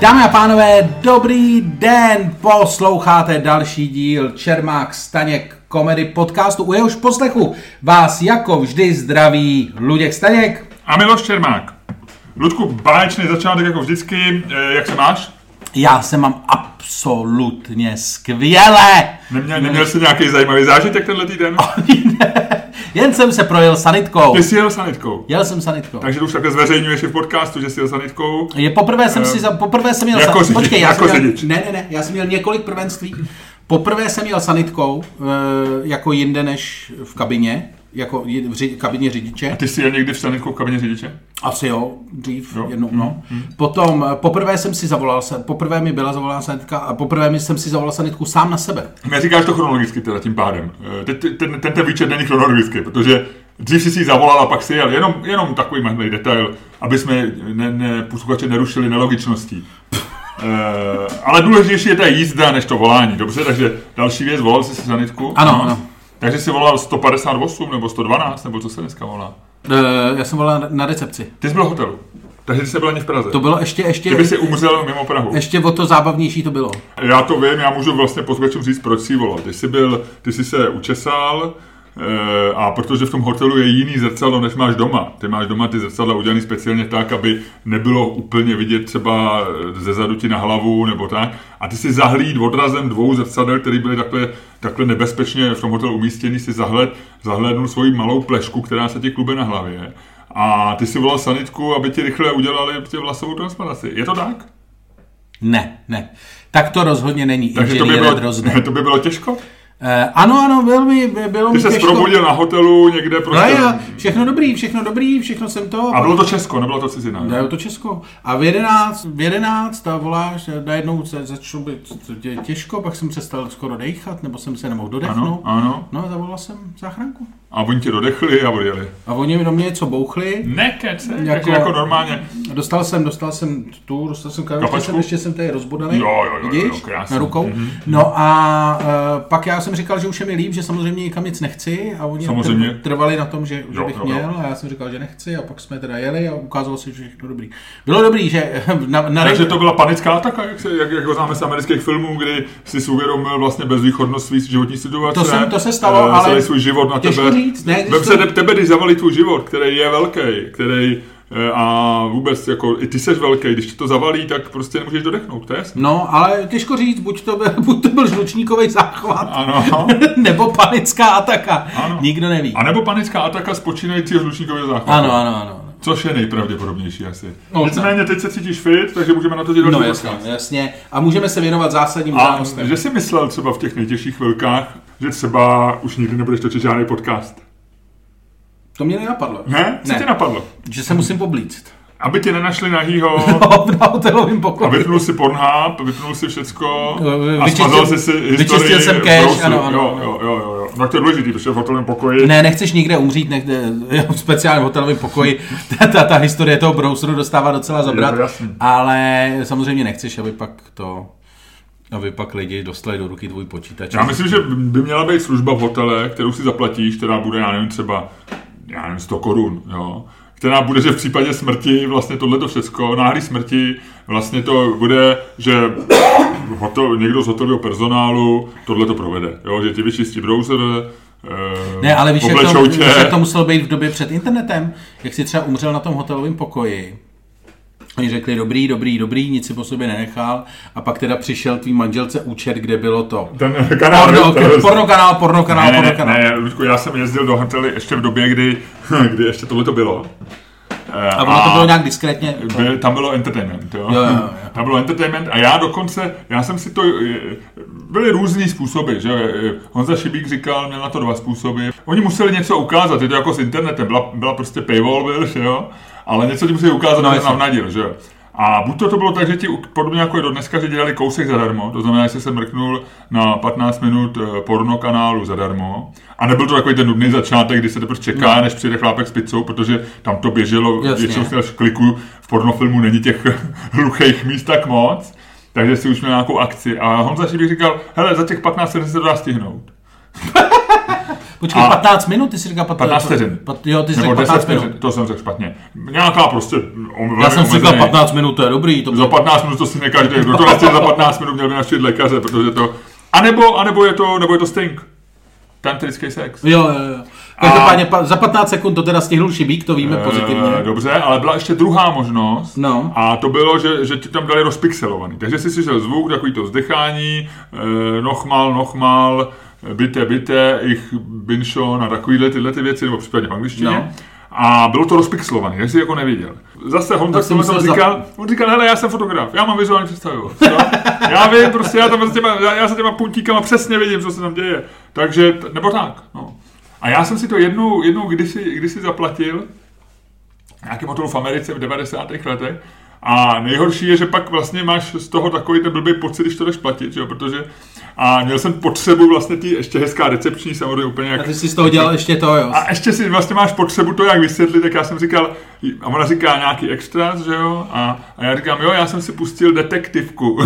Dámy a pánové, dobrý den, posloucháte další díl Čermák Staněk komedy podcastu, u jehož poslechu vás jako vždy zdraví Luděk Staněk. A Miloš Čermák. Ludku, báječný začátek jako vždycky, Eh, jak se máš? Já se mám absolutně skvěle. Neměl, neměl jsi nějaký zajímavý zážitek tenhle týden? Jen jsem se projel sanitkou. Ty jsi jel sanitkou. Jel jsem sanitkou. Takže už takhle zveřejňuješ i v podcastu, že jsi jel sanitkou. Je poprvé jsem si, za, poprvé jsem měl... jako san- řidič, Počkej, já jako jsem řidič. ne, ne, ne, já jsem měl několik prvenství. Poprvé jsem měl sanitkou, e, jako jinde než v kabině, jako v kabině řidiče. A ty jsi jel někdy v sanitkou v kabině řidiče? Asi jo, dřív, Jo. jednou, no. Potom, eh, poprvé jsem si zavolal, se- poprvé mi byla zavolána sanitka a poprvé mi jsem si zavolal sanitku sám na sebe. Neříkáš to chronologicky teda tím pádem. Eh, ten, ten, ten, ten výčet není chronologický, protože dřív jsi si zavolal a pak si jel. Jenom, jenom takový malý detail, aby jsme ne, ne, posluchače nerušili nelogičností. Uh, ale důležitější je ta jízda, než to volání. Dobře, takže další věc, volal jsi si sanitku? Ano, No. ano. Takže jsi volal 158 nebo 112, nebo co se dneska volá? E, já jsem volal na, recepci. Ty jsi byl v hotelu. Takže jsi byl ani v Praze. To bylo ještě, ještě, Ty by si umřel mimo Prahu. ještě o to zábavnější to bylo. Já to vím, já můžu vlastně posluchačům říct, proč jsi volal. Ty jsi, byl, ty jsi se učesal, a protože v tom hotelu je jiný zrcadlo, než máš doma. Ty máš doma ty zrcadla udělané speciálně tak, aby nebylo úplně vidět třeba ze zadu ti na hlavu nebo tak. A ty si zahlíd odrazem dvou zrcadel, které byly takhle, takhle nebezpečně v tom hotelu umístěný, si zahled, zahlédnul svoji malou plešku, která se ti klube na hlavě. A ty si volal sanitku, aby ti rychle udělali tě vlasovou transplantaci. Je to tak? Ne, ne. Tak to rozhodně není. Takže to by, bylo, to by bylo těžko? E, ano, ano, velmi, bylo Ty mi se těžko. probudil na hotelu někde No prostě. já, všechno dobrý, všechno dobrý, všechno jsem to. A bylo to Česko, nebylo to cizina. Ne, Ne? to Česko. A v 11, v 11 a voláš, najednou se začalo být tě- těžko, pak jsem přestal skoro dechat, nebo jsem se nemohl dodechnout. Ano, ano. No a zavolal jsem záchranku. A oni tě dodechli a odjeli. A oni mi do mě něco bouchli. Nekece, jako, Jako- takže jako normálně. Dostal jsem, dostal jsem tu, dostal jsem kávu, ještě Kapačku? jsem, ještě jsem tady rozbodaný, Jo, jo, jo, vidíš, jo, krásný. na rukou. Mhm. No a uh, pak já jsem říkal, že už je mi líp, že samozřejmě nikam nic nechci a oni Samozřejmě. tr- trvali na tom, že, že Jo, bych jo, jo. měl a já jsem říkal, že nechci a pak jsme teda jeli a ukázalo se, že všechno dobrý. Bylo dobrý, že na, na Takže to byla panická ataka, jak, se, jak, jak ho známe z amerických filmů, kdy si uvědomil vlastně bezvýchodnost svý životní situace. To jsem- to se stalo, eh, ale svůj život na tebe. říct, ne, Vem to- se te- tebe, když zavalí tvůj život, který je velký, který a vůbec jako i ty seš velký, když ti to zavalí, tak prostě nemůžeš dodechnout, to je jasný. No, ale těžko říct, buď to byl, buď to byl žlučníkový záchvat, Ano. nebo panická ataka. Ano. Nikdo neví. A nebo panická ataka z počínajícího žlučníkového záchvatu. Ano, ano, ano. Což je nejpravděpodobnější asi. No, Nicméně teď se cítíš fit, takže můžeme na to dělat No jasně, podcast. jasně. A můžeme se věnovat zásadním A událostem. že jsi myslel třeba v těch nejtěžších chvilkách, že třeba už nikdy nebudeš točit žádný podcast? To mě nenapadlo. Ne? Co Ne. tě napadlo? Že se musím poblíct. Aby tě nenašli nahýho na hotelovém a pokoji. vypnul si Pornhub, vypnul si všecko a Vyčistil- smazal si si historii vyčistil jsem browseru. ano, ano, jo, jo, jo, jo, jo. No to je důležitý, protože v hotelovém pokoji Ne, nechceš nikde umřít, nechde, v speciálním hotelovém pokoji. Ta, ta, ta historie toho browseru dostává docela zabrat. Je. Ale samozřejmě nechceš, aby pak to aby pak lidi dostali do ruky tvůj počítač. Já myslím, že by měla být služba v hotele, kterou si zaplatíš, která bude, já nevím, třeba, já nevím, 100 korun, jo. Která bude, že v případě smrti vlastně tohleto všecko, náhlý smrti, vlastně to bude, že hotel, někdo z hotelového personálu tohle to provede, jo, že ti vyčistí browser, eh, Ne, ale víš, jak to, tě. jak to muselo být v době před internetem? Jak si třeba umřel na tom hotelovém pokoji. Oni řekli dobrý, dobrý, dobrý, nic si po sobě nenechal a pak teda přišel tvý manželce účet, kde bylo to. Ten kanál, Porno, ten- porno kanál, porno kanál, ne, ne, porno ne, kanál. ne, Ludku, já jsem jezdil do hotely ještě v době, kdy, kdy ještě tohle to bylo. Eh, A ono to bylo nějak diskrétně. By, tam bylo entertainment, jo? Jo, jo, jo. Tam bylo entertainment a já dokonce, já jsem si to, byly různý způsoby, že Honza Šibík říkal, měl na to dva způsoby. Oni museli něco ukázat, je to jako s internetem, byla, byla prostě paywall, byl, že jo? Ale něco ti museli ukázat, No, jasně. navnadil, že jo? A buď to, to bylo tak, že ti podobně jako je do dneska, že dělali kousek zadarmo, to znamená, že jsi se mrknul na 15 minut eh, porno kanálu zadarmo, a nebyl to takový ten nudný začátek, kdy se teprve čeká, No. než přijde chlápek s pizzou, protože tam to běželo, většinou si dáš kliku, v pornofilmu není těch hluchých míst tak moc, takže si už měl nějakou akci. A Honza Šibík říkal, hele, za těch 15 minut se to dá stihnout. Počkej, A- 15 minut, ty jsi říkal 15, 15 vteřin. Pat, jo, ty jsi Nebo řekl 10 15 minut. vteřin, to jsem řekl špatně. Nějaká prostě... om- Já jsem si říkal omezený- 15 minut, to je dobrý. To Za bylo... 15 minut to si nekaždý. Kdo to nechce za 15 minut, měl by navštívit lékaře, protože to... A nebo, a nebo je to, nebo je to Sting. Tantrický sex. Jo, jo, jo. Každopádně pa, za 15 sekund to teda stihnul Šibík, to víme pozitivně. Eh, dobře, ale byla ještě druhá možnost. No. A to bylo, že, že ti tam dali rozpixelovaný. Takže si slyšel zvuk, takový to vzdechání, eh, nochmal, nochmal, bite, bite, ich bin schon a takovýhle tyhle ty věci, nebo případně v angličtině. No. A bylo to rozpixelovaný, jak jsi jako neviděl. Zase Honza tomu musel říkal, on říkal, hele, já jsem fotograf, já mám vizuální představivost. jo. Já vím, prostě já tam s těma, já, já se těma puntíkama přesně vidím, co se tam děje. Takže, nebo tak, no. A já jsem si to jednou, jednou kdysi, kdysi zaplatil, nějaký motor v Americe v 90. letech. A nejhorší je, že pak vlastně máš z toho takový ten blbý pocit, když to jdeš platit, že jo? protože a měl jsem potřebu vlastně ty ještě hezká recepční, samozřejmě úplně jak... A ty jsi z toho dělal ještě to, jo. A ještě si vlastně máš potřebu to jak vysvětlit, tak já jsem říkal, a ona říká nějaký extras, že jo, a, a já říkám, jo, já jsem si pustil detektivku.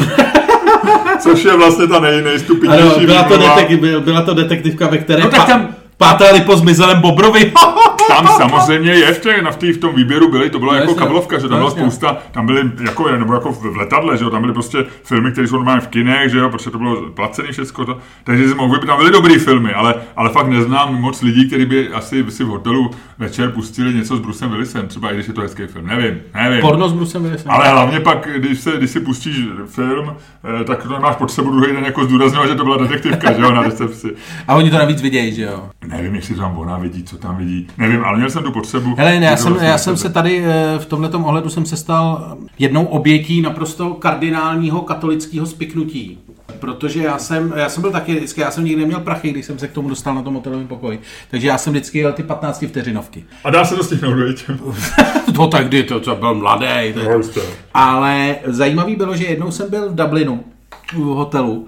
Což je vlastně ta nej, nejstupidnější Ano, byla to, detek, byl- byla to detektivka, ve které No tak tam- pátrali po zmizelém Bobrovi. Tam samozřejmě je v, té, na v, té, v tom výběru byly, to byla No jako jasně. kabelovka, že tam byla spousta, tam byly jako, nebo jako v letadle, že jo, tam byly prostě filmy, které jsou normálně v kinech, že jo, protože to bylo placené všechno, to, takže si mohl vybrat, tam byly dobrý filmy, ale, ale fakt neznám moc lidí, kteří by asi si v hotelu večer pustili něco s Brucem Willisem, třeba i když je to hezký film, nevím, nevím. Porno s Brusem Willisem. Ale hlavně pak, když, se, když si pustíš film, eh, tak to nemáš potřebu druhý den jako zdůrazňovat, že to byla detektivka, že jo, na recepci. A oni to navíc vidějí, že jo. Nevím, jestli tam ona vidí, co tam vidí. Nevím, ale měl jsem tu potřebu. Hele, ne, já jsem, já jsem se tady eh, v tomto ohledu jsem se stal jednou obětí naprosto kardinálního katolického spiknutí. Protože já jsem, já jsem byl taky vždycky, já jsem nikdy neměl prachy, když jsem se k tomu dostal na tom hotelovém pokoji. Takže já jsem vždycky jel ty 15 vteřinovky. A dá se to stihnout, viď? to tak kdy, to, to byl mladý. To, No. Ale zajímavý bylo, že jednou jsem byl v Dublinu, v hotelu,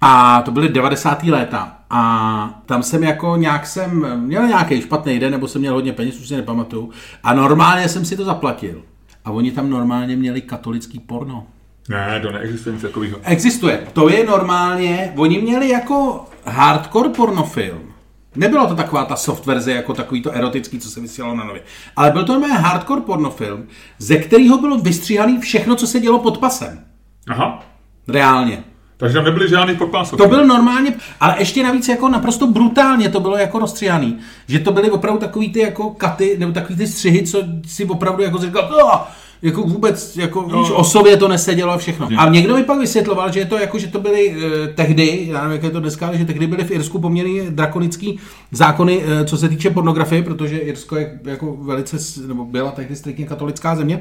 a to byly 90. léta. A tam jsem jako nějak jsem měl nějaký špatný den, nebo jsem měl hodně peněz, už si nepamatuju. A normálně jsem si to zaplatil. A oni tam normálně měli katolický porno. Ne, to neexistuje nic takového. Existuje. To je normálně, oni měli jako hardcore pornofilm. Nebylo to taková ta soft verze, jako takový to erotický, co se vysílalo na nově. Ale byl to normálně hardcore pornofilm, ze kterého bylo vystříhané všechno, co se dělo pod pasem. Aha. Reálně. Takže tam nebyly žádný podpásovky. To byl normálně, ale ještě navíc jako naprosto brutálně to bylo jako rozstříhaný. Že to byly opravdu takový ty jako katy, nebo takový ty střihy, co si opravdu jako říkal, "Ah!" jako vůbec, jako no. víš, o sobě to nesedělo a všechno. A někdo mi pak vysvětloval, že je to jako, že to byly e, tehdy, já nevím, jak je to dneska, ale že tehdy byly v Irsku poměrně drakonický zákony, e, co se týče pornografie, protože Irsko je jako velice, nebo byla tehdy striktně katolická země.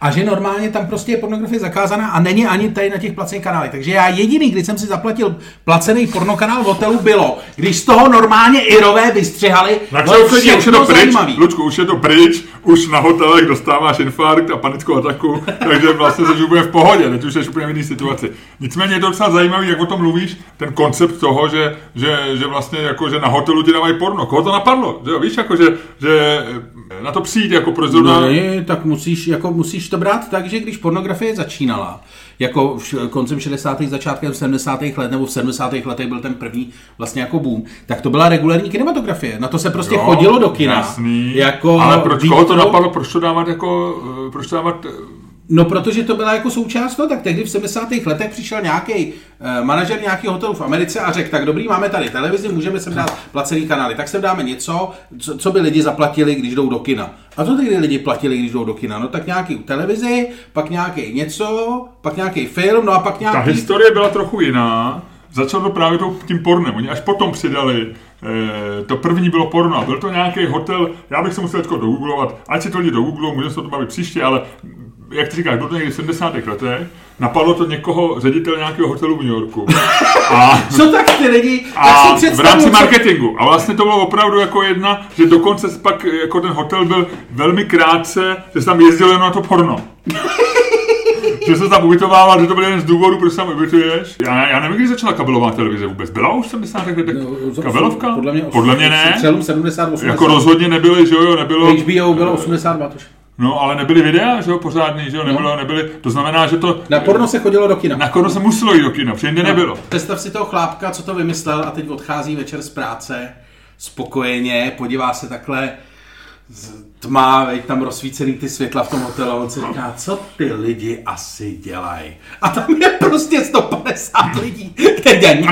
A že normálně tam prostě je pornografie zakázaná a není ani tady na těch placených kanálech. Takže já jediný, kdy jsem si zaplatil placený pornokanál v hotelu, bylo, když z toho normálně Irové vystřihali, Tak se už je to pryč, zajímavý. Lučku, už je to pryč, už na hotelech dostáváš infarkt a panickou ataku, takže vlastně jsi úplně v pohodě, teď už jsi úplně v jiné situaci. Nicméně je to docela zajímavý, jak o tom mluvíš, ten koncept toho, že, že, že vlastně jako, že na hotelu ti dávají porno. Koho to napadlo? Že, jo, víš, jako, že, že na to přijít, jako proč zrovna... No, ne, tak musíš, jako musíš to brát tak, že když pornografie začínala, jako v koncem 60. začátkem 70. let, nebo v 70. letech byl ten první vlastně jako boom, tak to byla regulární kinematografie. Na to se prostě Jo, chodilo do kina. Jasný. Jako Ale proč koho to napadlo, proč to dávat jako, eh, proč to dávat eh, No, protože to byla jako součást toho, tak tehdy v 70. letech přišel nějaký uh, manažer nějakého hotelu v Americe a řekl, tak dobrý, máme tady televizi, můžeme sem dát placený kanály, tak sem dáme něco, co, co by lidi zaplatili, když jdou do kina. A co tehdy lidi platili, když jdou do kina? No tak nějaký televizi, pak nějaký něco, pak nějaký film, no a pak Ta nějaký... historie byla trochu jiná. Začalo to právě tím pornem. Oni až potom přidali, eh, to první bylo porno. A byl to nějaký hotel, já bych se musel teď dogooglovat, ať si to lidi do Google, můžeme se o tom bavit příště, ale jak ty říkáš, bylo to někdy v 70. letech, napadlo to někoho, ředitel nějakého hotelu v New Yorku. A Co tak ty lidi, tak a si v rámci marketingu. A vlastně to bylo opravdu jako jedna, že dokonce pak jako ten hotel byl velmi krátce, že se tam jezdilo jenom na to porno. že se tam ubytovával, že to byl jeden z důvodů, proč se tam ubytuješ. Já, já nevím, kdy začala kabelová televize vůbec. Byla už v 70. letech No, kabelovka? Podle mě, Podle mě ne. Přelom 70, 80. Jako rozhodně nebyly, že jo, nebylo. HBO bylo 82, tuž. No, ale nebyly videa, že jo, pořádný, že jo, nebylo, nebyly, to znamená, že to... Na porno se chodilo do kina. Na porno se muselo jít do kina, protože jinde nebylo. Představ si toho chlápka, co to vymyslel a teď odchází večer z práce, spokojeně, podívá se takhle z tma, veď tam rozsvícený ty světla v tom hotelu, a on si říká, co ty lidi asi dělají. A tam je prostě 150 lidí, kteří dělají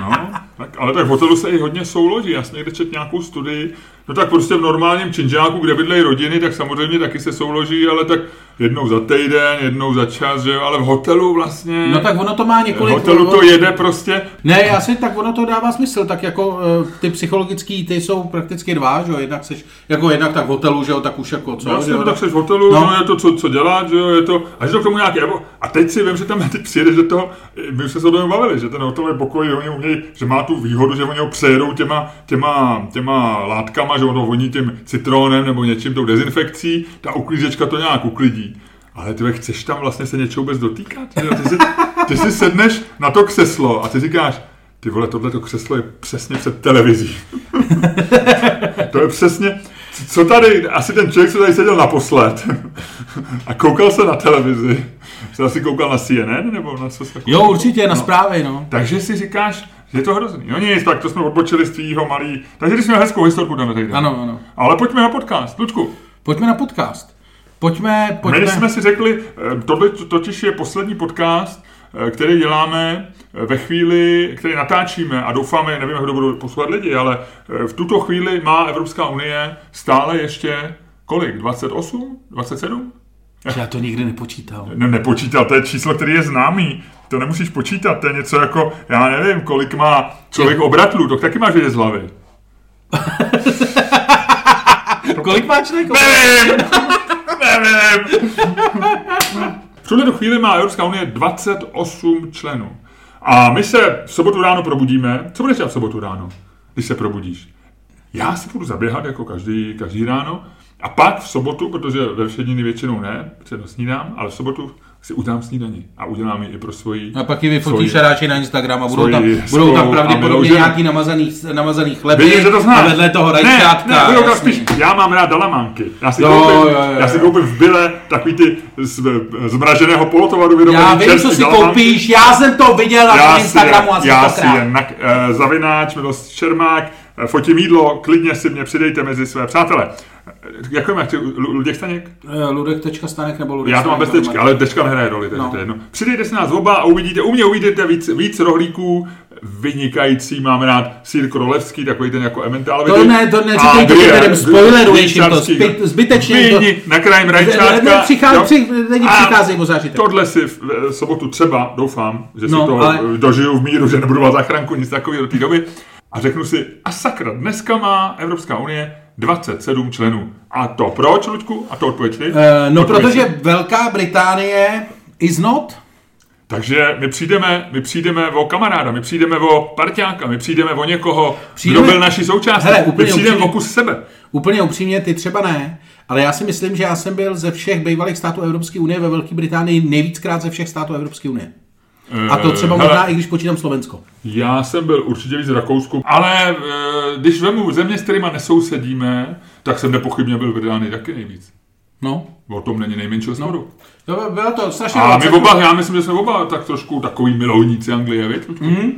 No, tak, ale tak v hotelu se i hodně souloží. Já jsem někde četl nějakou studii, no tak prostě v normálním činžáku, kde bydlejí rodiny, tak samozřejmě taky se souloží, ale tak jednou za týden, jednou za čas, že jo, ale v hotelu vlastně... No tak ono to má v několik... hotelu to jede prostě, Ne, já si, tak ono to dává smysl, tak jako eh, ty psychologický, ty jsou prakticky dva, že jo, jednak seš, jako jednak tak v hotelu, že jo, tak už jako co, Jasně, že jo, no, tak jsi v hotelu, No. no. no, je to, co, co dělat, že jo, je to, a že to k tomu nějaké, a teď si vím, že tam ty přijedeš do toho, my jsme se o tom bavili, že ten hotelový pokoj, oni umějí, že má tu výhodu, že oni ho přejedou těma, těma, těma látkama, že ono voní tím citronem nebo něčím, tou dezinfekcí, ta uklízečka to nějak uklidí. Ale ty chceš tam vlastně se něčeho vůbec dotýkat? jo? Ty si, ty si sedneš na to křeslo a ty říkáš, ty vole, tohleto křeslo je přesně před televizí. to je přesně, co tady, asi ten člověk, co tady seděl naposled a koukal se na televizi, se asi koukal na CNN nebo na co se Jo, určitě, na zprávy, no. Takže si říkáš, že je to hrozný. No nic, tak to jsme odbočili z tvýho malý. Takže ty jsi měl hezkou historku dáme tady. Ano, ano. Ale pojďme na podcast. Lučku, Pojďme na podcast. Pojďme, pojďme. my jsme si řekli, eh, tohle totiž je poslední podcast, eh, který děláme eh, ve chvíli, který natáčíme a doufáme, nevím, kdo budou poslouchat lidi, ale v tuto chvíli má Evropská unie stále ještě kolik? 28? 27? Já to nikdy nepočítal. No nepočítal, to je číslo, který je známý. To nemusíš počítat, to je něco jako, já nevím, kolik má člověk obratlů, to taky máš vědět z hlavy. Kolik má člověk? Nevím, nevím. V tuhle chvíli má Evropská unie 28 členů. A my se v sobotu ráno probudíme. Co budeš dělat v sobotu ráno, když se probudíš? Já si budu zaběhat jako každý, každý ráno. A pak v sobotu, protože ve všední většinou ne, protože to snídám, ale v sobotu si udám snídaní a udělám ji i pro svoji... A pak ji vyfotí svoji- šaráči na Instagram a budou tam, budou tam a pravděpodobně nějaký namazaný, namazaný chleby Vidím, že to znáš. a vedle toho ne, rajčátka. ne, budou tam jasný. spíš, já mám rád dalamánky. Já si, Jo, koupím, jo, jo, já si jo. koupím v byle takový ty z, zmraženého polotovaru vyrobený Já vím, co si dalamánky. koupíš, já jsem to viděl na já Instagramu je, asi já si je na, uh, zavináč, Milost Čermák, eh, fotím jídlo, klidně si mě přidejte mezi své přátele. Jak ty, Lu- Luděk Staněk? Eh, Ludek tečka stanek nebo Ludek Já to mám bez tečky, ale tečka nehraje roli, takže No. to je jedno. Přidejte si nás oba a uvidíte, u mě uvidíte víc, víc rohlíků, vynikající, mám rád sír krolevský, takový ten jako Emmental. To ne, to neříkej, to lidem spoileruješ jim to, zbyt- zbytečně to- Vyni, nakrájím Ne, rajčátka. ne, přichá- jo. při- není A přicházej o zážitek. Tohle si v sobotu třeba, doufám, že si No, to dožiju v míru, že nebudu vás záchranku, nic takového do té doby. A řeknu si, a sakra, dneska má Evropská unie 27 členů. A to proč, Luďku? A to odpověď ty? Eh, No, Odpověď ty. protože Velká Británie is not. Takže my přijdeme, my přijdeme o kamaráda, my přijdeme o parťáka, my přijdeme o někoho, Přijdeme- kdo byl naší součástí. Hele, my úplně přijdeme upřímně. o kus sebe. Úplně upřímně, ty třeba ne, ale já si myslím, že já jsem byl ze všech bývalých států Evropské unie ve Velké Británii nejvíckrát ze všech států Evropské unie. A to třeba Eh, možná hele, i když počítám Slovensko. Já jsem byl určitě víc v Rakousku, ale e, když vemu země, s kterými nesousedíme, tak jsem nepochybně byl v Británii taky nejvíc. No. O tom není nejmenšího sporu. To bylo to strašně A my oba, já myslím, že jsme oba tak trošku takový milovníci Anglie, viď? Mhm.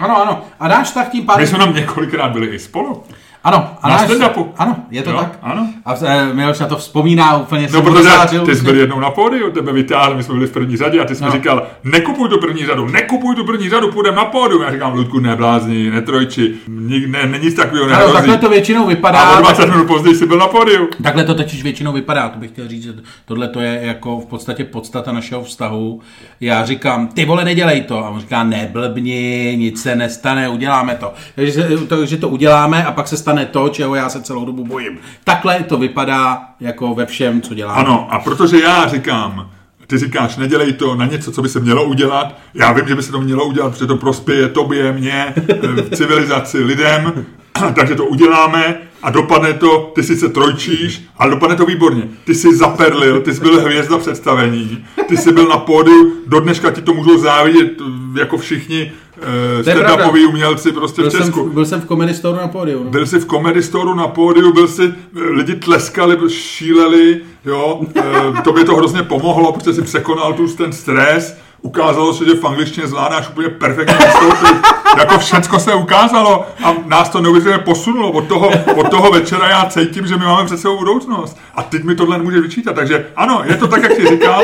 Ano, ano. A náš tak tím pádem... My jsme tam několikrát byli i spolu. Ano, a Na náš... Ano, je to Jo, tak. ano. A e, Miloš na to vzpomíná úplně. No, protože ty jsi byl jednou na pódiu, tebe vytáhl, my jsme byli v první řadě a ty jsi mi No. říkal, nekupuj tu první řadu, nekupuj tu první řadu, půjdeme na pódium. Já říkám, Ludku, neblázni, netrojči, nik, ne, ne, nic takového Ano, takhle to většinou vypadá. A o 20 minut později jsi byl na pódiu. Takhle to totiž většinou vypadá, to bych chtěl říct, že tohle to je jako v podstatě podstata našeho vztahu. Já říkám, ty vole, nedělej to. A on říká, neblbni, nic se nestane, uděláme to. Takže, se- to, že to uděláme a pak se stane to, čeho já se celou dobu bojím. Takhle to vypadá jako ve všem, co děláme. Ano, a protože já říkám, ty říkáš, nedělej to na něco, co by se mělo udělat. Já vím, že by se to mělo udělat, protože to prospěje tobě, mně, eh, civilizaci, lidem. Takže to uděláme a dopadne to, ty sice trojčíš, ale dopadne to výborně. Ty jsi zaperlil, ty jsi byl hvězda představení, ty jsi byl na pódiu, do dneška ti to můžou závidět eh, jako všichni, eh, uh, To stand-upoví umělci prostě Byl v jsem, Česku. byl jsem v Comedy Store na pódiu. No. Byl jsi v Comedy Store na pódiu, byl si, lidi tleskali, šíleli, jo, e, tobě to hrozně pomohlo, protože si překonal tu ten stres, ukázalo se, že v angličtině zvládáš úplně perfektně vystoupit. jako všecko se ukázalo a nás to neuvěřitelně posunulo. Od toho, od toho večera já cítím, že my máme před sebou budoucnost. A teď mi tohle nemůže vyčítat. Takže ano, je to tak, jak jsi říkal,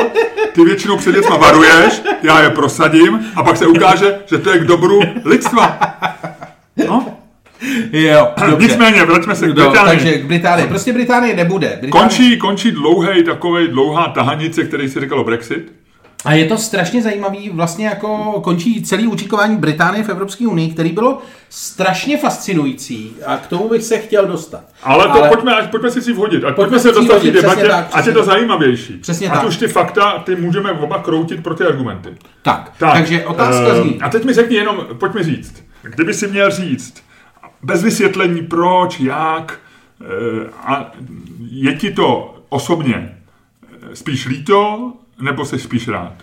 ty většinou před věcma varuješ, já je prosadím a pak se ukáže, že to je k dobru lidstva. No, Jo, dobře. Nicméně, vraťme se k No, Británii. takže k Británii. Prostě Británie nebude. Británie... Končí, končí dlouhej, takovej dlouhá tahanice, který se říkalo Brexit. A je to strašně zajímavý, vlastně jako končí celý účinkování Británie v Evropské unii, který bylo strašně fascinující a k tomu bych se chtěl dostat. Ale to Ale... pojďme, ať, pojďme si si vhodit, ať Pojďme pojďme se dostat k debatě, tak, ať je to zajímavější. Přesně ať tak. už ty fakta, ty můžeme oba kroutit pro ty argumenty. Tak, tak takže otázka eh, zní. A teď mi řekni jenom, pojď mi říct, kdyby si měl říct, bez vysvětlení proč, jak, eh, a je ti to osobně eh, spíš líto, nebo jsi spíš rád?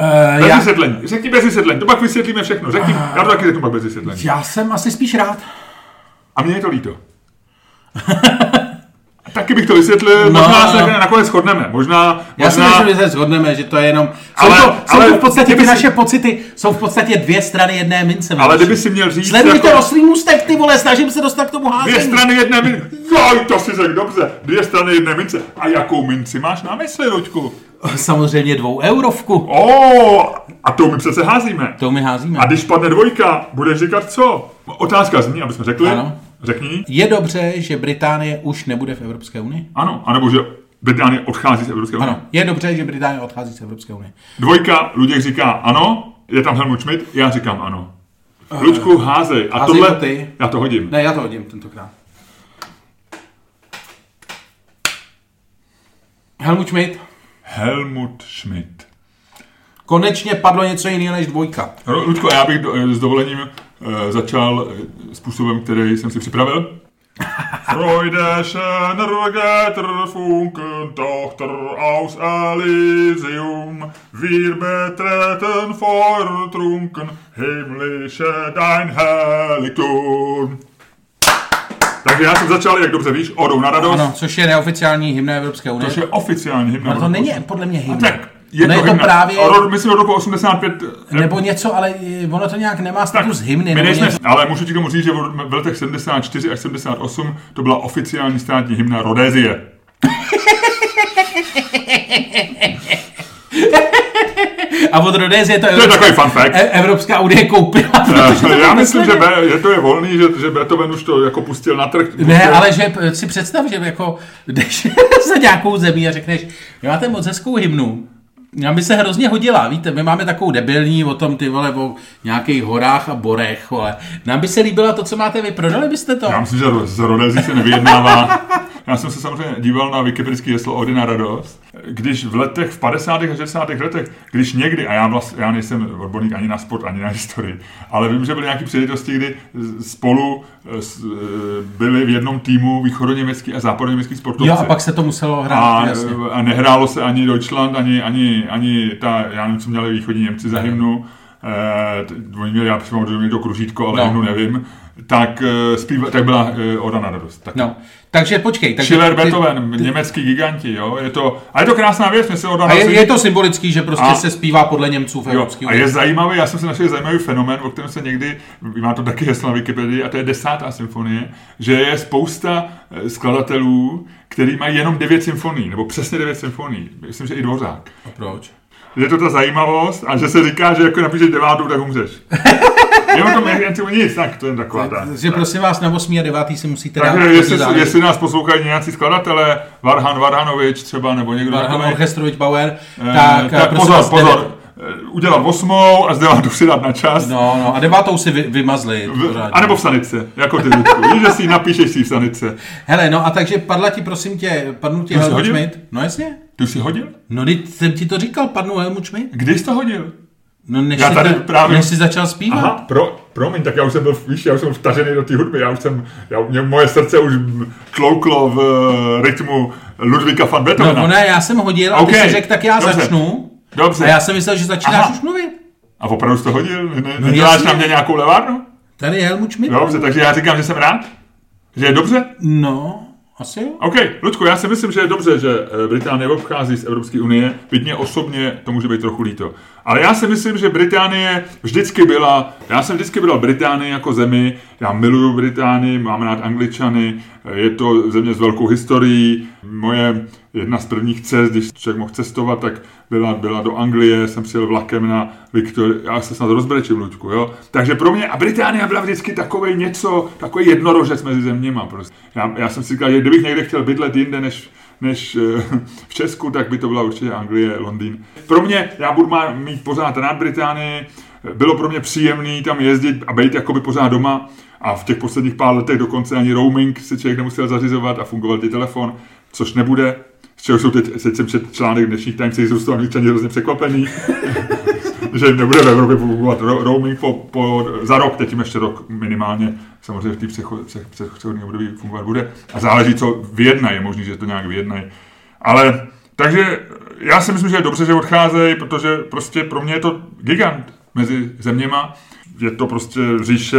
Uh, Bez já, vysvětlení. Řekni bez vysvětlení, to pak vysvětlíme všechno. Řekni, já to taky řeknu pak bez vysvětlení. já jsem asi spíš rád. A mně je to líto. Taky bych to vysvětlil, No, možná se no. nakonec- nakonec shodneme. Možná, Já si možná myslím, že se shodneme, že to je jenom... Jsou, Ale- to, jsou ale to v podstatě ty si- naše pocity, jsou v podstatě dvě strany jedné mince. ale kdyby si měl říct... Sledujte jako- oslý můstek, ty vole, snažím se dostat k tomu házení. Dvě strany jedné mince. Joj, to si řekl dobře. Dvě strany jedné mince. A jakou minci máš na mysli, Luďku? Samozřejmě dvou eurovku. O, a to my přece házíme. To my házíme. A když padne dvojka, budeš říkat co? Otázka zní, aby jsme řekli. Ano. Řekni. Je dobře, že Británie už nebude v Evropské unii? Ano, anebo že Británie odchází z Evropské unie. Ano. Je dobře, že Británie odchází z Evropské unie. Dvojka, Luděk říká ano, je tam Helmut Schmidt, já říkám ano. Luďku, házej. A Eh, házej tohle, to ty. já to hodím. Ne, já to hodím tentokrát. Helmut Schmidt. Helmut Schmidt. Konečně padlo něco jiného než dvojka. Luďko, já bych do, s dovolením eh, začal eh, způsobem, který jsem si připravil. Freude Götterfunken, Tochter aus Elysium, wir betreten himmlische dein. Takže já jsem začal, jak dobře víš, Odou na radost, Ano, což je neoficiální hymna Evropské unie. což je oficiální hymna. Ale to není 8. podle mě hymna. Tak, je Ono to, je to hymna. právě, rok- myslím od roku 85. nebo něco, ale ono to nějak nemá status hymny. My nebo nejsme, něco. ale můžu ti k tomu říct, že v letech 74 až 78 to byla oficiální státní hymna Rodézie. A od Rodézie to, To je takový fun fact. E- Evropská unie koupila. to Já myslím, že. Be, je to je volný, že, že Beethoven už to jako pustil na trh. Ne, Pustil- ale že p- si představ, že jako jdeš za nějakou zemí a řekneš, máte moc hezkou hymnu, já by se hrozně hodila, víte, my máme takovou debilní o tom, ty vole, o nějakých horách a borech, vole. Nám by se líbila to, co máte vy, prodali byste to? Já myslím, že ro- z Rodézí se nevyjednává. Já jsem se samozřejmě díval na wikipedický heslo Ody na radost. Když v letech, v 50. a 60. letech, když někdy, a já, vlast, já nejsem odborník ani na sport, ani na historii, ale vím, že byly nějaké příležitosti, kdy spolu eh, eh, byli v jednom týmu východoněmecký a západoněmecký sportovci. Jo, a pak se to muselo hrát, a, jasně. a nehrálo se ani Deutschland, ani, ani, ani ta, já nevím, co měli východní Němci za hymnu, eh, oni měli, já přímo, že měli to kružítko, ale No. hymnu nevím, tak, eh, zpíva, tak byla eh, Oda na radost. Tak. No, takže počkej. Takže Schiller, ty- Beethoven, německý giganti, jo, je to, a je to krásná věc, mě se A je, je to symbolický, že prostě A- se zpívá podle Němců v Jo, Evropské a je zajímavý, já jsem si našel zajímavý fenomén, o kterém se někdy, má to taky heslo na Wikipedii, a to je desátá symfonie, že je spousta eh, skladatelů, který mají jenom devět symfonií, nebo přesně devět symfonií. Myslím, že i Dvořák. A proč? Je to ta zajímavost a že se říká, že jako napíšeš devátou, tak umřeš. je o tom jen si nic, tak to je taková ta. Takže prosím vás, na 8. a 9. si musíte dát Takže jestli, záležet. jestli nás poslouchají nějací skladatelé, Varhan Varhanovič třeba, nebo někdo Varhan takový, Orchestrovič Bauer, eh, tak, tak prosím pozor, vás, pozor, eh, udělat osmou a z devátou si dát na čas. No, no, a devátou si vy, vymazli. V, a nebo v sanice, jako ty. Víš, že si ji napíšeš si v sanice. Hele, no a takže padla ti, prosím tě, padnul ti Helmut? Schmidt? No jasně. Ty jsi hodil? No, teď jsem ti to říkal, padnul Helmut Schmidt. Kdy jsi to hodil? No, než, Já tady to- právě- než jsi začal zpívat. Aha, pro, promiň, tak já už jsem byl, víš, já už jsem vtažený do té hudby, já už jsem, já, mě, moje srdce už tlouklo v eh, rytmu Ludvíka van No, Beethovena. ne, já jsem hodil a OK, ty jsi řekl, tak já dobře. začnu. Dobře. A já jsem myslel, že začínáš Aha. už mluvit. A opravdu jsi to hodil? Ne, No neděláš jasně. na mě nějakou levárnu? Tady je Helmut Schmidt. Dobře, takže já říkám, že jsem rád. Že je dobře? No, asi jo. OK, Ludku, já si myslím, že je dobře, že eh, Británie odchází z Evropské unie, byť mě osobně to může být trochu líto. Ale já si myslím, že Británie vždycky byla, já jsem vždycky byl Británii jako zemi, já miluju Británii, mám rád Angličany, je to země s velkou historií, moje jedna z prvních cest, když člověk mohl cestovat, tak byla, byla do Anglie, jsem přijel vlakem na Viktor, já se snad rozbrečím, Luďku, jo. Takže pro mě, a Británie byla vždycky takový něco, takový jednorožec mezi zeměma, prostě. Já, já jsem si říkal, že kdybych někde chtěl bydlet jinde než, než eh, v Česku, tak by to byla určitě Anglie, Londýn. Pro mě, já budu mít pořád rád Británii, bylo pro mě příjemný tam jezdit a být jakoby pořád doma a v těch posledních pár letech dokonce ani roaming si člověk nemusel zařizovat a fungoval ti telefon, což nebude. Z čeho jsou teď, teď jsem četl článek dnešních Times, jsou z toho angličani hrozně překvapený, že nebude v Evropě fungovat ro- roaming po, po, za rok, teď jim ještě rok minimálně, samozřejmě v té přecho- pře- přechodné období fungovat bude. A záleží, co vyjednají, je možný, že to nějak vyjednají. Ale, takže já si myslím, že je dobře, že odcházejí, protože prostě pro mě je to gigant mezi zeměma. Je to prostě říše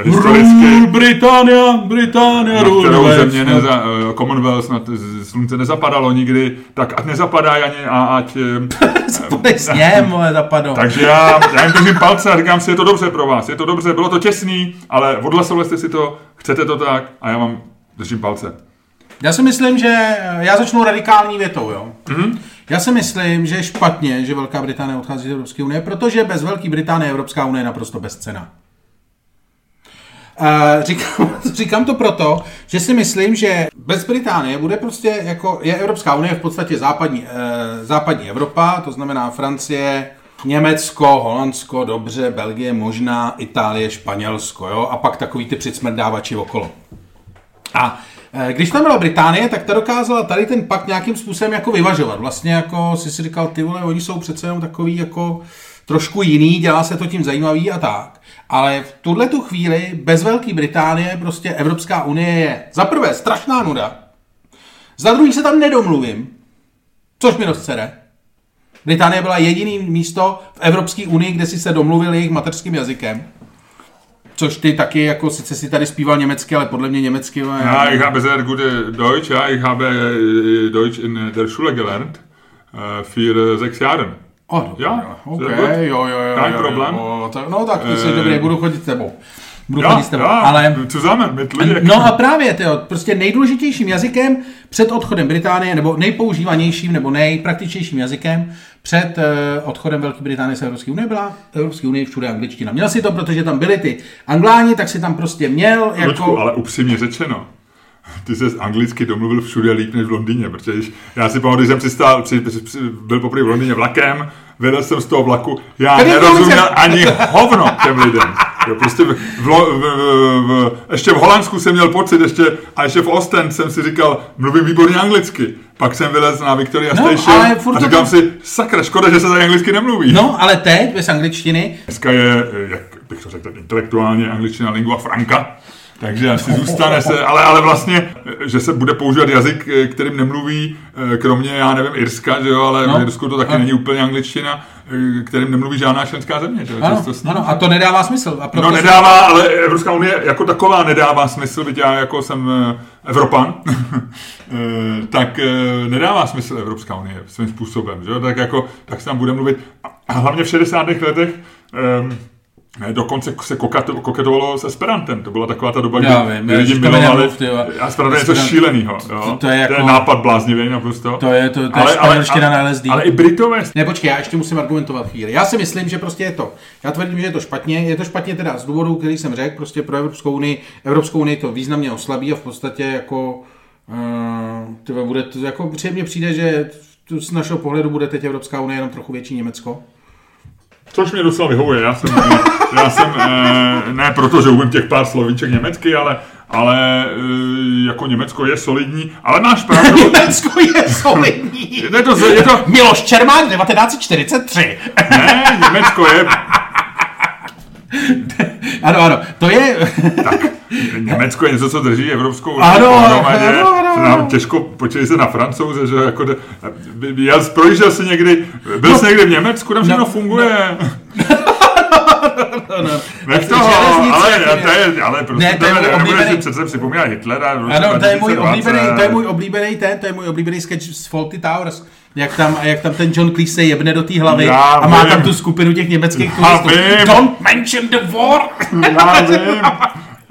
eh, historicky. Británia, Británia, Na kterou země neza, eh, Commonwealth na z- slunce nezapadalo nikdy, tak ať nezapadá ani a ať... Podej s něm, zapadlo. takže já, já jim držím palce a říkám si, je to dobře pro vás, je to dobře, bylo to těsný, ale odhlasovali jste si to, chcete to tak a já vám držím palce. Já si myslím, že já začnu radikální větou, jo. Mm-hmm. Já si myslím, že je špatně, že Velká Británie odchází z Evropské unie, protože bez Velké Británie Evropská unie je naprosto bezcena. Uh, říkám, říkám to proto, že si myslím, že bez Británie bude prostě jako, je Evropská unie v podstatě západní, uh, západní Evropa, to znamená Francie, Německo, Holandsko, dobře, Belgie, možná Itálie, Španělsko, jo, a pak takový ty předsmrdávači okolo. A eh, když tam byla Británie, tak ta dokázala tady ten pakt nějakým způsobem jako vyvažovat. Vlastně jako si si říkal, ty vole, oni jsou přece jenom takový jako trošku jiný, dělá se to tím zajímavý a tak. Ale v tuhle tu chvíli bez Velké Británie prostě Evropská unie je za prvé strašná nuda, za druhý se tam nedomluvím, což mi dost sere. Británie byla jediný místo v Evropské unii, kde si se domluvil jejich mateřským jazykem. Což ty taky, jako sice si tady zpíval německy, ale podle mě německy... Ja, ich habe sehr gute Deutsch, ja, ich habe äh, Deutsch in der Schule gelernt, äh, für sechs Jahren. Oh, dobře, Jo, ok, sehr gut. jo, jo, jo. Kein jo, Problem. Jo, tak, no tak ty jsi Eh, dobrý, budu chodit s tebou. Budu Ja, chodit s tebou. ja, Ale, zusammen mit no a právě, tyjo, prostě nejdůležitějším jazykem před odchodem Británie, nebo nejpoužívanějším, nebo nejpraktičnějším jazykem před uh, odchodem Velké Británie z Evropské unie byla Evropské unie všude angličtina. Měl si to, protože tam byli ty angláni, tak si tam prostě měl jako... Luďku, ale upřímně řečeno, ty se anglicky domluvil všude líp než v Londýně, protože když- já si pamatuju, když jsem přistál, při, při, při, byl poprvé v Londýně vlakem, vylez jsem z toho vlaku, já Tady nerozuměl ani hovno těm lidem. Jo, prostě v, v, v, v, v, ještě v Holandsku jsem měl pocit, ještě, a ještě v Ostend jsem si říkal, mluvím výborně anglicky. Pak jsem vylez na Victoria No, Station ale furt a to- říkám si, sakra, škoda, že se tady anglicky nemluví. No, ale teď bez angličtiny Dneska je, eh, jak bych to řekl, intelektuálně angličtina lingua franca, takže asi zůstane se, ale, ale vlastně, že se bude používat jazyk, eh, kterým nemluví, eh, kromě, já nevím, Irska, že jo, ale No. v Irsku to taky Ano. není úplně angličtina, eh, kterým nemluví žádná členská země, že jo, ano, to, ano, a to nedává smysl. A proto No nedává, ale Evropská unie jako taková nedává smysl, byť já jako jsem Evropan, tak nedává smysl Evropská unie svým způsobem, že jo? Tak jako, tak se tam bude mluvit. A hlavně v 60. letech ne, dokonce se kokato- koketovalo s Esperantem. To byla taková ta doba, kdy Já vím, kdy já lidi to milovali. nemluv, ty vole. Esperanto je něco Esperant- šílenýho. Jo? to- to je jako- to je nápad bláznivý naprosto. To je- to- to je španělština na LSD. ale i Britové Ne, počkej, já ještě musím argumentovat chvíli. Já si myslím, že prostě je to. Já tvrdím, že je to špatně. Je to špatně teda z důvodu, který jsem řekl, prostě pro Evropskou unii. Evropskou unii to významně oslabí a v podstatě jako uh, bude to, jako příjemně přijde, že z našeho pohledu bude teď Evropská unie jenom trochu větší Německo. Což mě docela vyhovuje. Já jsem, já jsem eh, ne proto, že umím těch pár slovíček německy, ale, ale eh, jako Německo je solidní, ale máš pravdu. Německo je solidní. Je to, je to, Miloš Čermák 1943. ne, Německo je, Ano, ano, to je... Německo je něco, co drží Evropskou unii Ano, pohromadě. ano, ano, nám těžko počítej se na Francouze, že jako, jel, projížděl jsi někdy, byl jsi někdy v Německu, tam všechno no, funguje. no. Nech toho, Železnice, ale, to je, ale prostě Ne, to je můj oblíbený- přece připomínat Hitlera. Ano, to je můj 2020. oblíbený, to je můj oblíbený ten, to je můj oblíbený sketch z Faulty Towers. Jak tam, jak tam ten John Cleese se jebne do té hlavy Já a má vím. tam tu skupinu těch německých turistů. Don't mention the war! Já vím.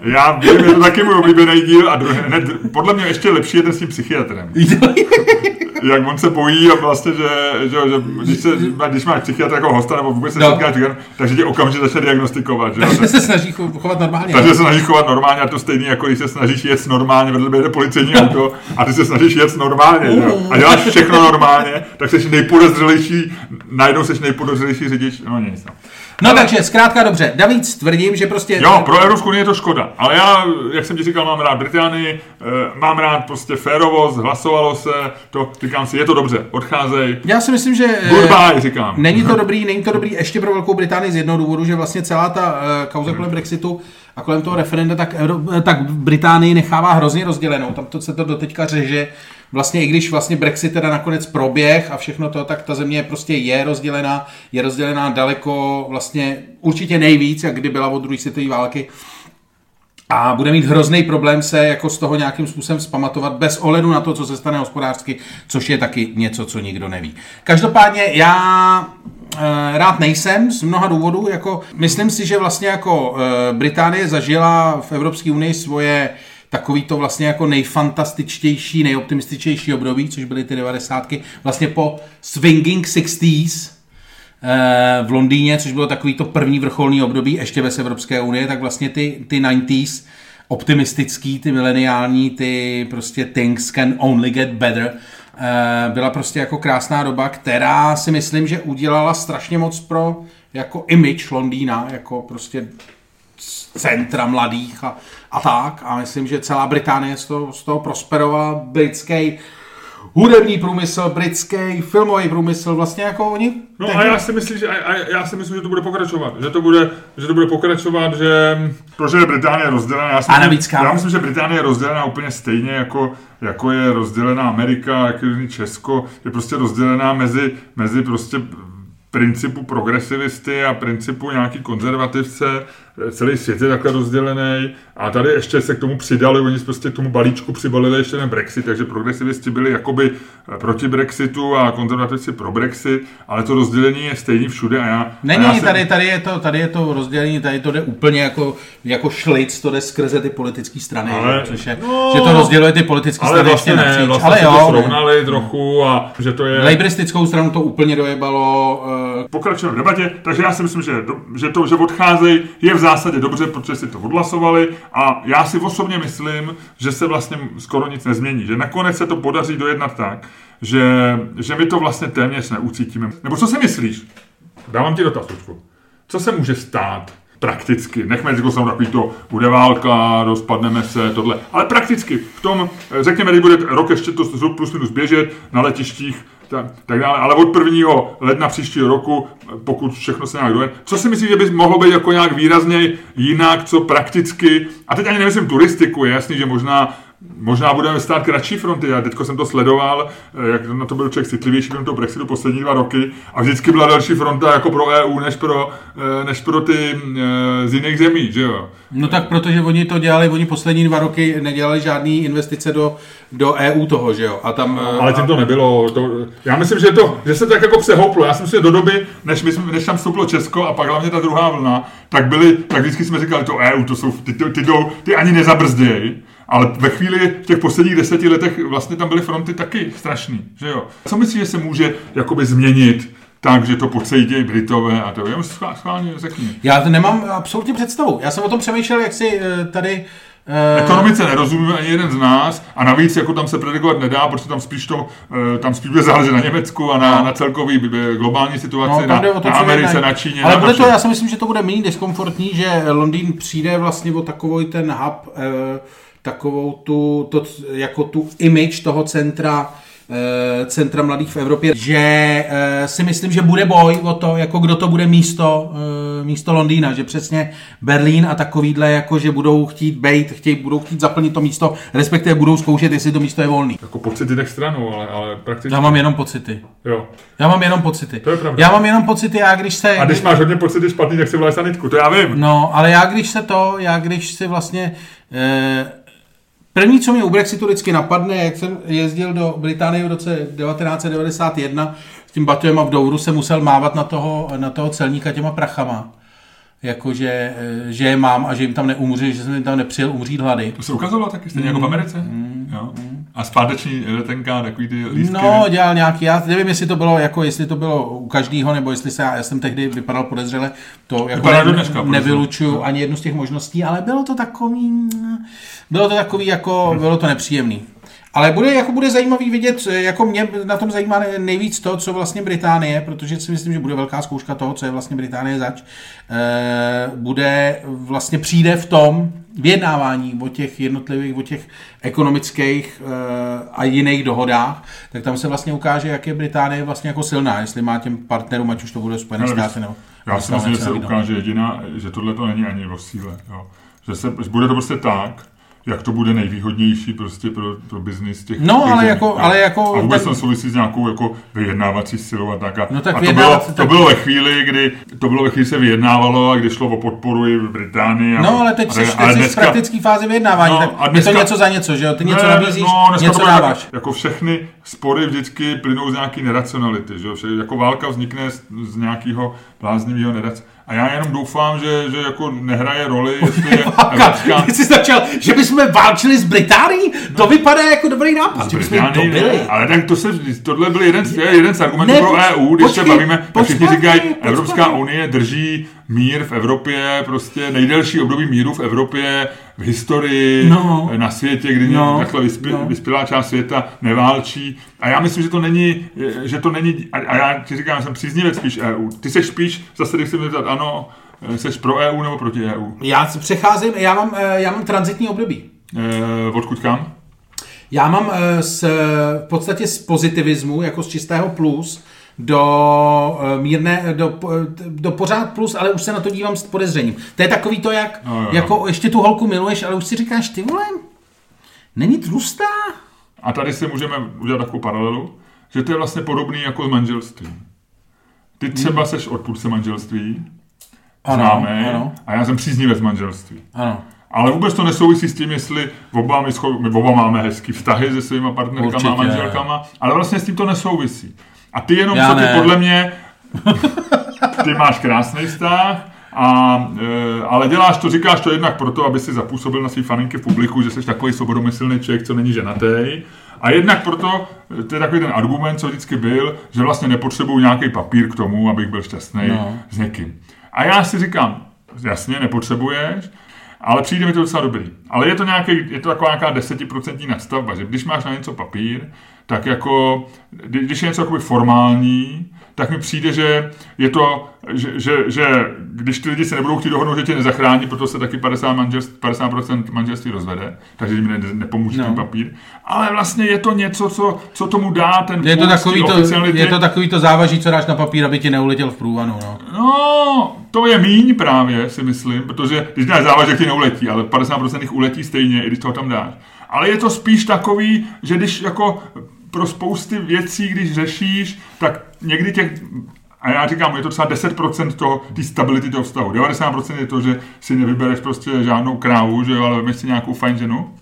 Já vím, je to taky můj oblíbený díl a druhý, hned, podle mě ještě lepší je ten s tím psychiatrem. Jak on se bojí a vlastně, že, že, že když, se, když máš psychiatra jako hosta nebo vůbec se No. setkáš, takže tě okamžitě začne diagnostikovat. Že? Takže se snaží cho- chovat normálně. Takže se snažíš chovat normálně a to stejný, jako když se snažíš jet normálně, vedle tebe jede policejní auto a ty se snažíš jet normálně, že? jo. A děláš všechno normálně, tak jsi nejpodezřelejší, najednou jsi nejpodezřelejší řidič, no nic. No. No takže, zkrátka dobře, David tvrdím, že prostě... Jo, pro Evropskou unii je to škoda, ale já, jak jsem ti říkal, mám rád Británii, eh, mám rád prostě férovost, hlasovalo se, to, říkám si, je to dobře, odcházej, Já si myslím, že... eh, goodbye, říkám. Není to dobrý, není to dobrý ještě pro Velkou Británii z jednoho důvodu, že vlastně celá ta uh, kauza kolem Brexitu a kolem toho referenda, tak, Euro- eh, tak Británii nechává hrozně rozdělenou. Tam to se to doteďka řeže. Vlastně i když vlastně Brexit teda nakonec proběh a všechno to, tak ta země prostě je rozdělená, je rozdělená daleko vlastně určitě nejvíc, jak kdy byla od druhé světové války. A bude mít hrozný problém se jako z toho nějakým způsobem vzpamatovat bez ohledu na to, co se stane hospodářsky, což je taky něco, co nikdo neví. Každopádně já eh, rád nejsem z mnoha důvodů. Jako, myslím si, že vlastně jako eh, Británie zažila v Evropské unii svoje takový to vlastně jako nejfantastičtější, nejoptimističtější období, což byly ty devadesátky, vlastně po swinging 60s, eh, v Londýně, což bylo takový to první vrcholný období ještě bez Evropské unie, tak vlastně ty, ty 90s optimistický, ty mileniální, ty prostě things can only get better, eh, byla prostě jako krásná doba, která si myslím, že udělala strašně moc pro jako image Londýna, jako prostě centra mladých a, a tak. A myslím, že celá Británie z toho, z toho prosperovala. Britský hudební průmysl, britský filmový průmysl, vlastně jako oni... No tehdy- a já si myslím, že, a, a já si myslím, že to bude pokračovat. Že to bude, že to bude pokračovat, že... Protože je Británie rozdělená. Já si A navíc, já myslím, že Británie je rozdělená úplně stejně, jako, jako je rozdělená Amerika, jako je Česko. Je prostě rozdělená mezi, mezi prostě principu progresivisty a principu nějaký konzervativce. Celý svět je takhle rozdělený. A tady ještě se k tomu přidali, oni prostě k tomu balíčku přibalili ještě ten Brexit, takže progresivisti byli jakoby eh, proti Brexitu a konzervativci pro Brexit, ale to rozdělení je stejný všude a já... a Není, já jsem- tady, tady, je to, tady je to rozdělení, tady to jde úplně jako, jako šlic, to jde skrze ty politické strany, Ale- že, což je, no, že to rozděluje ty politické strany vlastně ještě ne, napříč. vlastně ale jo, to ne. srovnali trochu a že to je... Lejbristickou stranu to úplně dojebalo. Uh, Pokračujeme v debatě, takže já si myslím, že, že to, že odcházejí, je v zásadě dobře, protože si to odhlasovali a já si osobně myslím, že se vlastně skoro nic nezmění, že nakonec se to podaří dojednat tak, že, že my to vlastně téměř neucítíme. Nebo co si myslíš? Dávám ti dotaz, Lučku. Co se může stát prakticky? Nechme jako samozřejmě takový to, bude válka, rozpadneme se, tohle. Ale prakticky, v tom, eh, řekněme, když bude rok ještě to plus minus běžet na letištích, tak, tak dále, ale od 1. ledna příštího roku, pokud všechno se nějak dojde, co si myslíš, že by mohlo být jako nějak výrazně jinak, co prakticky, a teď ani nemyslím turistiku, je jasný, že možná Možná budeme stát kratší fronty. Já teďko jsem to sledoval, eh, jak na to byl člověk citlivější kolem toho Brexitu poslední dva roky a vždycky byla další fronta jako pro EU, než pro, eh, než pro ty eh, z jiných zemí, že jo? no tak protože oni to dělali, oni poslední dva roky nedělali žádný investice do, do EU toho, že jo. A tam, Ale tím to nebylo. To, já myslím, že, to, že se tak jako přehouplo. Já si myslím, že do doby, než, my, jsme- než tam vstoupilo Česko a pak hlavně ta druhá vlna, tak byly, tak vždycky jsme říkali, to EU, to jsou, ty, ty, ty, jdou- ty ani nezabrzdějí. Ale ve chvíli, v těch posledních deseti letech, vlastně tam byly fronty taky strašný, že jo. Co myslíš, že se může jakoby změnit tak, že to pocejtějí Britové a to, jenom schvál- schválně řekni. Já to nemám absolutně představu. Já jsem o tom přemýšlel, jak si eh, tady... eh, Ekonomice nerozumíme ani jeden z nás a navíc jako tam se predikovat nedá, protože tam spíš to, eh, tam spíš bude záležet na Německu a na, na celkový globální situaci, No, na, to, na Americe, jednají. na Číně. Ale na bude to, já si myslím, že to bude méně diskomfortní, že Londýn přijde vlastně o takový ten hub, eh, takovou tu, to, jako tu image toho centra eh, centra mladých v Evropě, že eh, si myslím, že bude boj o to, jako kdo to bude místo, eh, místo Londýna, že přesně Berlín a takovýhle, jako že budou chtít bejt, chtějí, budou chtít zaplnit to místo, respektive budou zkoušet, jestli to místo je volný. Jako pocity tak stranu, ale, ale prakticky... Já mám jenom pocity. Jo. Já mám jenom pocity. To je pravda. Já mám jenom pocity, já když se... A když máš hodně pocity špatný, tak si vláš sanitku, to já vím. No, ale já když se to, já když si vlastně... Eh, první, co mě u Brexitu vždycky napadne, jak jsem jezdil do Británie v roce 1991 s tím Batem a v Douru jsem musel mávat na toho, na toho celníka těma prachama. Jakože, eh, že je mám a že jim tam neumře, že jsem jim tam nepřijel umřít hlady. To se ukazovalo taky stejně jako v Americe. Jo. A zpáteční letenka, takový ty lístky. No, dělal nějaký, já nevím, jestli to bylo, jako jestli to bylo u každého, nebo jestli se, já jsem tehdy vypadal podezřele, to jako ne, dneška nevylučuju ani jednu z těch možností, ale bylo to takový, bylo to takový, jako, bylo to nepříjemný. Ale bude, jako bude zajímavý vidět, jako mě na tom zajímá nejvíc to, co vlastně Británie, protože si myslím, že bude velká zkouška toho, co je vlastně Británie zač, eh, bude vlastně přijde v tom vyjednávání o těch jednotlivých, o těch ekonomických eh, a jiných dohodách, tak tam se vlastně ukáže, jak je Británie vlastně jako silná, jestli má těm partnerům, ať už to bude Spojené Ale státy nebo... Já si myslím, že se ukáže jediná, že tohle to není ani o síle. Jo. Že, se, že bude to prostě tak, jak to bude nejvýhodnější prostě pro, pro biznis těch No, těch ale zemí. jako- ale jako A vůbec ten- to souvisí s nějakou jako vyjednávací silou a tak. A, No tak a to, bylo, tak- to bylo ve chvíli, kdy to bylo ve chvíli, se vyjednávalo a kdy šlo o podporu i v Británii. A, No, ale teď a, jsi, teď jsi v dneska, praktické fázi vyjednávání, No, tak a je dneska- to něco za něco, že jo? Ty něco Ne, nabízíš, no, dneska něco dáváš. Tak, jako všechny spory vždycky plynou z nějaký neracionality, že jo? Vše- Jako válka vznikne z, z nějakého bláznivého nerac. A já jenom doufám, že, že jako nehraje roli, jestli je Evropská... Ty jsi začal, že bychom válčili s Británií? To vypadá jako dobrý nápad, že bychom ne, ale tak to se, tohle byl jeden, z- jeden z argumentů Ne, pro EU, když počkej, se bavíme, tak všichni počkej, říkají, počkej. Evropská unie drží mír v Evropě, prostě nejdelší období míru v Evropě v historii, No. na světě, kdy No. takhle vyspě, No. vyspělá část světa neválčí. A já myslím, že to není, že to není, a, a já ti říkám, jsem příznivec spíš EU. Ty seš spíš, zase když se mi zeptat, ano, seš pro EU nebo proti E EU? Já se přecházím, já mám, eh, já mám transitní období. E, odkud kam? Já mám z, v podstatě z pozitivismu, jako z čistého plus, do eh, mírné, do, po- do pořád plus, ale už se na to dívám s podezřením. To je takový to, jak No, jo, jako ještě tu holku miluješ, ale už si říkáš, ty vole, není tlustá? A tady si můžeme udělat takovou paralelu, že to je vlastně podobný jako s manželstvím. Ty třeba seš odpůrce manželství, Ano, známý, ano. a já jsem příznivec manželství. Ano. Ale vůbec to nesouvisí s tím, jestli oba my, scho- my oba máme hezký vztahy se svýma partnerkama Určitě. a manželkama, ale vlastně s tím to nesouvisí. A ty jenom, Já co ty ne. podle mě, ty máš krásný vztah, a, e, ale děláš to, říkáš to jednak proto, aby si zapůsobil na svý faninky v publiku, že jsi takový svobodomyslný člověk, co není ženatý. A jednak proto, e, to je takový ten argument, co vždycky byl, že vlastně nepotřebuju nějaký papír k tomu, abych byl šťastný no. s někým. A já si říkám, jasně, nepotřebuješ, ale přijde mi to docela dobrý. Ale je to, nějaký, je to taková nějaká desetiprocentní nadstavba, že když máš na něco papír, tak jako, kdy- když je něco jakoby formální, tak mi přijde, že je to, že, že, že když ty lidi se nebudou chtít dohodnout, že tě nezachrání, proto se taky 50%, manželství, 50% manželství rozvede, takže jim ne, nepomůže No. ten papír. Ale vlastně je to něco, co, co tomu dá ten Je to, takový to, je to takový to závaží, co dáš na papír, aby ti neuletěl v průvanu. No. No, to je míň právě, si myslím, protože když dáš závažek, ti neuletí, ale 50% jich uletí stejně, i když toho tam dáš. Ale je to spíš takový, že když jako pro spousty věcí, když řešíš, tak někdy těch a já říkám, je to třeba 10% toho, té stability toho vztahu. 90% je to, že si nevybereš prostě žádnou krávu, že jo, ale vemeš si nějakou fajn ženu.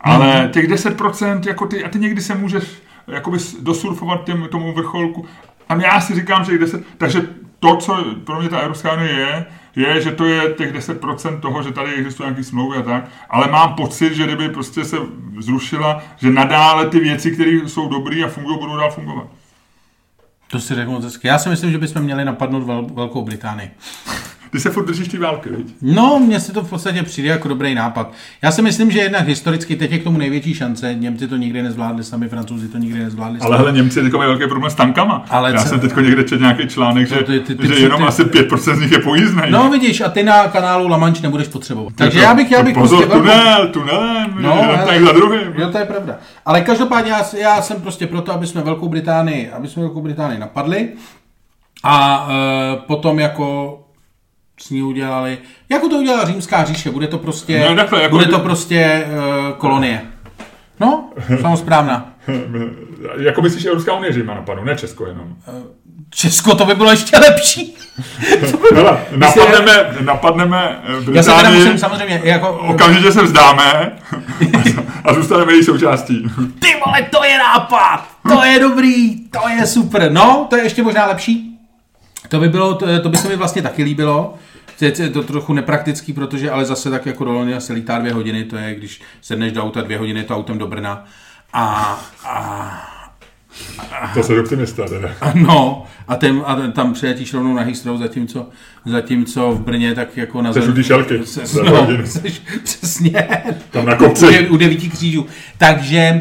Ale těch 10%, jako ty, a ty někdy se můžeš jakoby dosurfovat těm, tomu vrcholku. A já si říkám, že těch 10, takže to, co pro mě ta Evropská unie je, je, že to je těch 10% toho, že tady existují nějaké smlouvy a tak, ale mám pocit, že kdyby prostě se zrušila, že nadále ty věci, které jsou dobré a fungují, budou dál fungovat. To si moc hezky. Já si myslím, že bychom měli napadnout Vel- Velkou Británii. Ty se furt držíš ty války, viď? No, mně se to v podstatě přijde jako dobrý nápad. Já si myslím, že jednak historicky teď je k tomu největší šance. Němci to nikdy nezvládli sami, Francouzi to nikdy nezvládli Ale hele, Němci teď mají velký problém s tankama. Ale Já co- jsem teď někde četl nějaký článek, že, No, ty- ty- ty- že jenom ty- asi 5% z nich je pojízdnej. No vidíš, a ty na kanálu La Manche nebudeš potřebovat. Takže To- já bych, já bych Pozor, prostě tunel, tunelem, No, tak za druhým. Jo, to je pravda. Ale každopádně já, já jsem prostě proto, aby jsme Velkou Británii, aby jsme Velkou Británii napadli a e, potom jako s ní udělali, jako to udělala římská říše, bude to prostě, No, takhle, jako- bude to prostě e, kolonie. No, samozprávná. Jako myslíš, že Evropská unie, že má napadnou, ne Česko jenom. Česko to by bylo ještě lepší. Hele, napadneme, napadneme eh, Já se teda Británii, musím samozřejmě, jako, okamžitě se vzdáme a zůstaneme její součástí. ty vole, to je nápad, to je dobrý, to je super. No, to je ještě možná lepší. To by bylo, to, to by se mi vlastně taky líbilo. Je je to trochu nepraktický, protože ale zase tak jako do Londýna se lítá dvě hodiny, to je, když sedneš do auta dvě hodiny, to autem do Brna. A, a, To se optimista teda. a no, a, ten, a tam přiletíš rovnou na Heathrow, zatímco, zatímco v Brně tak jako na Seš u šelky Se, no, seš, přesně. Tam na U, kopci. dě- u devíti křížů. Takže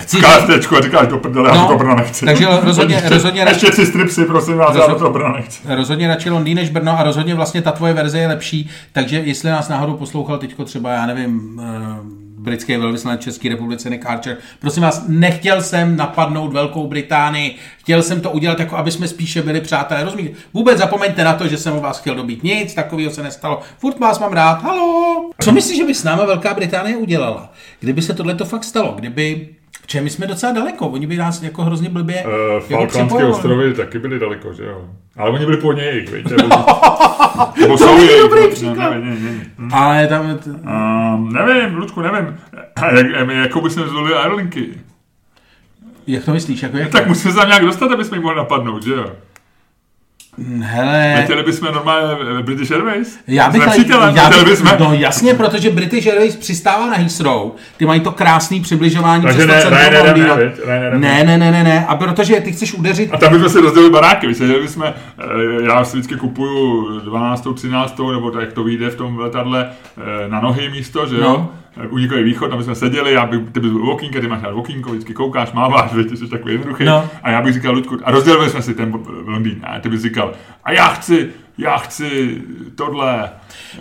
chci Kártečku a říkáš do prdele, já No, do toho Brna nechci. takže rozhodně- ještě, rozhodně- Ještě tři stripsy, prosím vás, já do toho Brna nechci. Rozhodně radši Londýn než Brno a rozhodně vlastně ta tvoje verze je lepší, takže jestli nás náhodou poslouchal teďko třeba, já nevím, eh, britský velvyslanec České republice Nick Archer, prosím vás, nechtěl jsem napadnout Velkou Británii, chtěl jsem to udělat jako, aby jsme spíše byli přátelé, rozumíte? Vůbec zapomeňte na to, že jsem o vás chtěl dobít nic, takového se nestalo, furt vás mám rád, halo! Co myslíš, že by s náma Velká Británie udělala, kdyby se tohle to fakt stalo, kdyby Če, my jsme docela daleko, oni by nás jako hrozně blbě Uh, jako Falklandské ostrovy taky byly daleko, že jo? Ale oni byli původně jejich, víte? Nebo jsou není jejich. dobrý no, příklad. Ne, ne, ne, ne. Ale tam, t- Um, nevím, Ludku, nevím. Jak, jakou bychom zvolili Aerolinky? jak to myslíš, jako jak? Tak musíme se tam nějak dostat, aby jsme jich mohli napadnout, že jo? Hele, Letěli bychom normálně British Airways? já bych, nepřítelem, já bych, bychom. no jasně, protože British Airways přistává na Heathrow, ty mají to krásný přibližování Takže ne, ne, ne, ne, ne, ne, ne, ne, ne, a protože ty chceš udeřit, A tam bychom si rozdělili baráky, víš, že jsme, eh, já si vždycky kupuju 12. 13. nebo tak, jak to vyjde v tom letadle eh, na nohy místo, že jo? No. Eh, Unikový východ, tam jsme seděli, já bych, ty bys byl walking, ty máš rád walking, vždycky koukáš, máváš, víš, ty jsi takový jednoduchý. No. A já bych říkal, Ludku, a rozdělili jsme si ten Londýn, a ty bys říkal, a já chci, já chci tohle,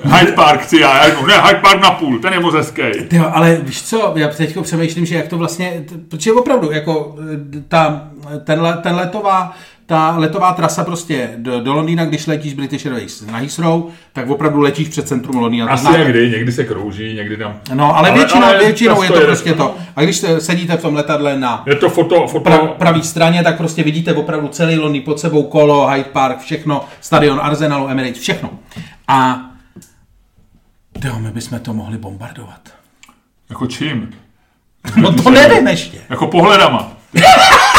Hyde Park chci já, já říkám, ne, Hyde Park na půl, ten je moc hezký. Tyjo, ale víš co, já teď přemýšlím, že jak to vlastně, protože opravdu, jako eh, ta, ten, le- ten letová, ta letová trasa prostě do, do Londýna, když letíš British Airways na Heathrow, tak opravdu letíš před centrum Londýna. Asi znáte. někdy, někdy se krouží, někdy tam. No, ale, Ale- většinou, ale většinou je to je- prostě to. A když se- sedíte v tom letadle na Je to foto, foto, pra, pravé straně, tak prostě vidíte opravdu celý Londýn pod sebou, kolo, Hyde Park, všechno, stadion Arsenalu, Emirates, všechno. A jo, my bychom to mohli bombardovat. jako čím? No to nevím ještě. Jako pohledama.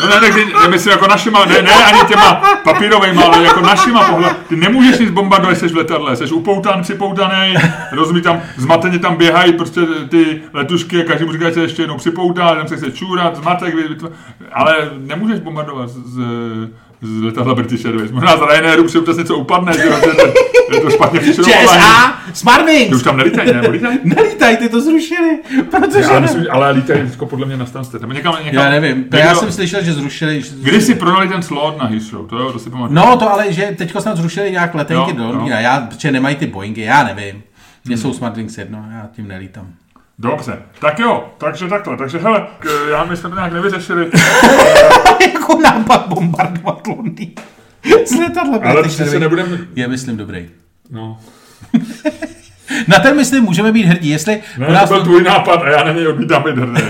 No ne, tak ty- myslím jako našima, ne, ne ani těma papírovejma, ale jako našima pohled. Ty nemůžeš nic bombardovat, jsi v letadle, jsi upoutan, připoutaný, rozumí tam, zmateně tam běhají prostě ty letušky a každý mu říká, že ještě jednou připoutá, tam se chce čůrat, zmatek, ale nemůžeš bombardovat z, z letadla British Airways. Možná z Ryanairu při občas něco upadne, že jo, že to, je to špatně přišrobovaný. ČSA, Ty Smartwings! už tam nelítají, ne? Nebo lítají? Nelítaj, ty to zrušili, protože... Já myslím, ale lítají vždycky podle mě na Stansted. Nebo někam, někam, Já nevím, to někdo- já jsem slyšel, že zrušili... Kdy si prodali ten slot na Heathrow, to jo, to si pamatuju. No to ale, že teďko snad zrušili nějak letenky Jo, do. Londýna, já, protože nemají ty Boeingy, já nevím. Mně jsou Smartwings jedno, já tím nelítám. Dobře, tak jo, takže takhle, takže hele, k, já my jsme to nějak nevyřešili, jako nápad bombardovat Londýn. Z letadla ale Airways. nebudeme, Je, myslím, dobrý. no, Na ten, myslím, můžeme být hrdí, jestli ne, to byl tvůj nápad a já na něj odmítám být hrdý.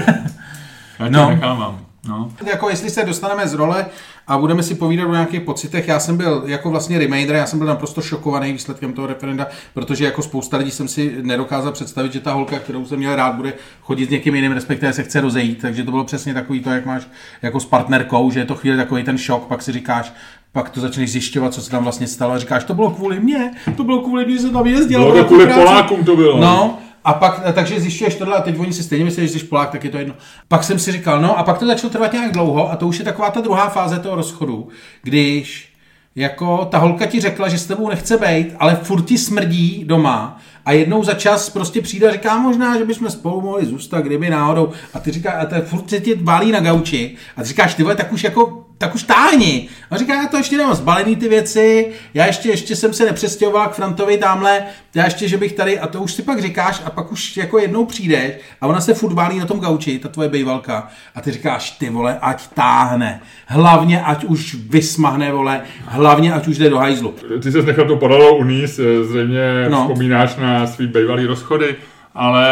Já No. nechávám, no. jako jestli se dostaneme z role a budeme si povídat o nějakých pocitech, já jsem byl jako vlastně remainder, já jsem byl naprosto šokovaný výsledkem toho referenda, protože jako spousta lidí jsem si nedokázal představit, že ta holka, kterou jsem měl rád, bude chodit s někým jiným, respektive se chce rozejít, takže to bylo přesně takový to, jak máš jako s partnerkou, že je to chvíli takový ten šok, pak si říkáš, pak to začneš zjišťovat, co se tam vlastně stalo a říkáš, to bylo kvůli mně, to bylo kvůli mě, že jsem tam jezdil. Bylo to byla kvůli práce." Polákům to bylo. No, a pak, takže zjišťuješ tohle a teď oni si stejně myslí, že jsi Polák, tak je to jedno. Pak jsem si říkal, no a pak to začalo trvat nějak dlouho a to už je taková ta druhá fáze toho rozchodu, když jako ta holka ti řekla, že s tebou nechce být, ale furt ti smrdí doma a jednou za čas prostě přijde a říká možná, že bychom spolu mohli zůstat, kdyby náhodou. A ty říká, a to furt se ti válí na gauči a ty říkáš, ty vole, tak už jako tak už táhni. A říká, já to ještě nemám zbalený ty věci, já ještě, ještě jsem se nepřestěhoval k Frantovi tamhle, já ještě, že bych tady, a to už si pak říkáš a pak už jako jednou přijdeš a ona se furt válí na tom gauči, ta tvoje bejvalka a ty říkáš, ty vole, ať táhne, hlavně ať už vysmahne, vole, hlavně ať už jde do hajzlu. Ty se nechal to padalo uníst, zřejmě no. vzpomínáš na svý bejvalý rozchody. Ale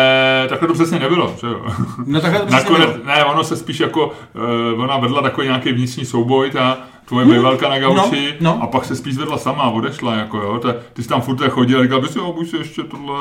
takhle to přesně nebylo, že jo? No takhle to přesně Nakonec, nebylo. ne, ono se spíš jako, uh, ona vedla takový nějaký vnitřní souboj, ta tvoje hmm. bývalka na gauči, No, no. a pak se spíš vedla sama a odešla, jako jo, ta, ty jsi tam furt chodil a říkal, bys jo, buď si ještě tohle.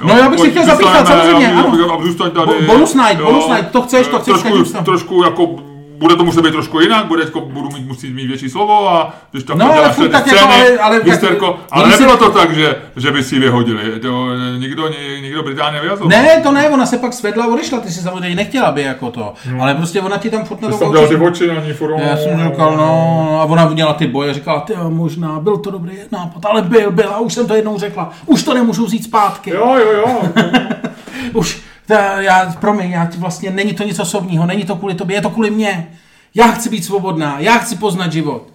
Jo, No já bych si chtěl zapíchat, samozřejmě, ano. A zůstaň tady. Bo- bonus night, jo. bonus night, to chceš, to chceš, Trošku, trošku jako bude to muset být trošku jinak, bude, jako, budu mít, musí mít větší slovo a když tam No, ale furt tak jako, scény, ale- ale tak- hysterko, ale oni si- nebylo to tak, že, že by si ji vyhodili. To, nikdo, ni- nikdo Británie vyhazoval. Ne, to ne, ona se pak svedla a odešla, ty si samozřejmě nechtěla by jako to, ale prostě ona ti tam furt na to jsem ty oči na ní furt. Já jsem říkal, no, a ona udělala ty boje, říkala, ty jo, možná, byl to dobrý nápad, ale byl, byl, a už jsem to jednou řekla, už to nemůžu vzít zpátky. Jo, jo, jo. Už, ta, já, promiň, já ti vlastně, není to nic osobního, není to kvůli tobě, je to kvůli mně. Já chci být svobodná, já chci poznat život.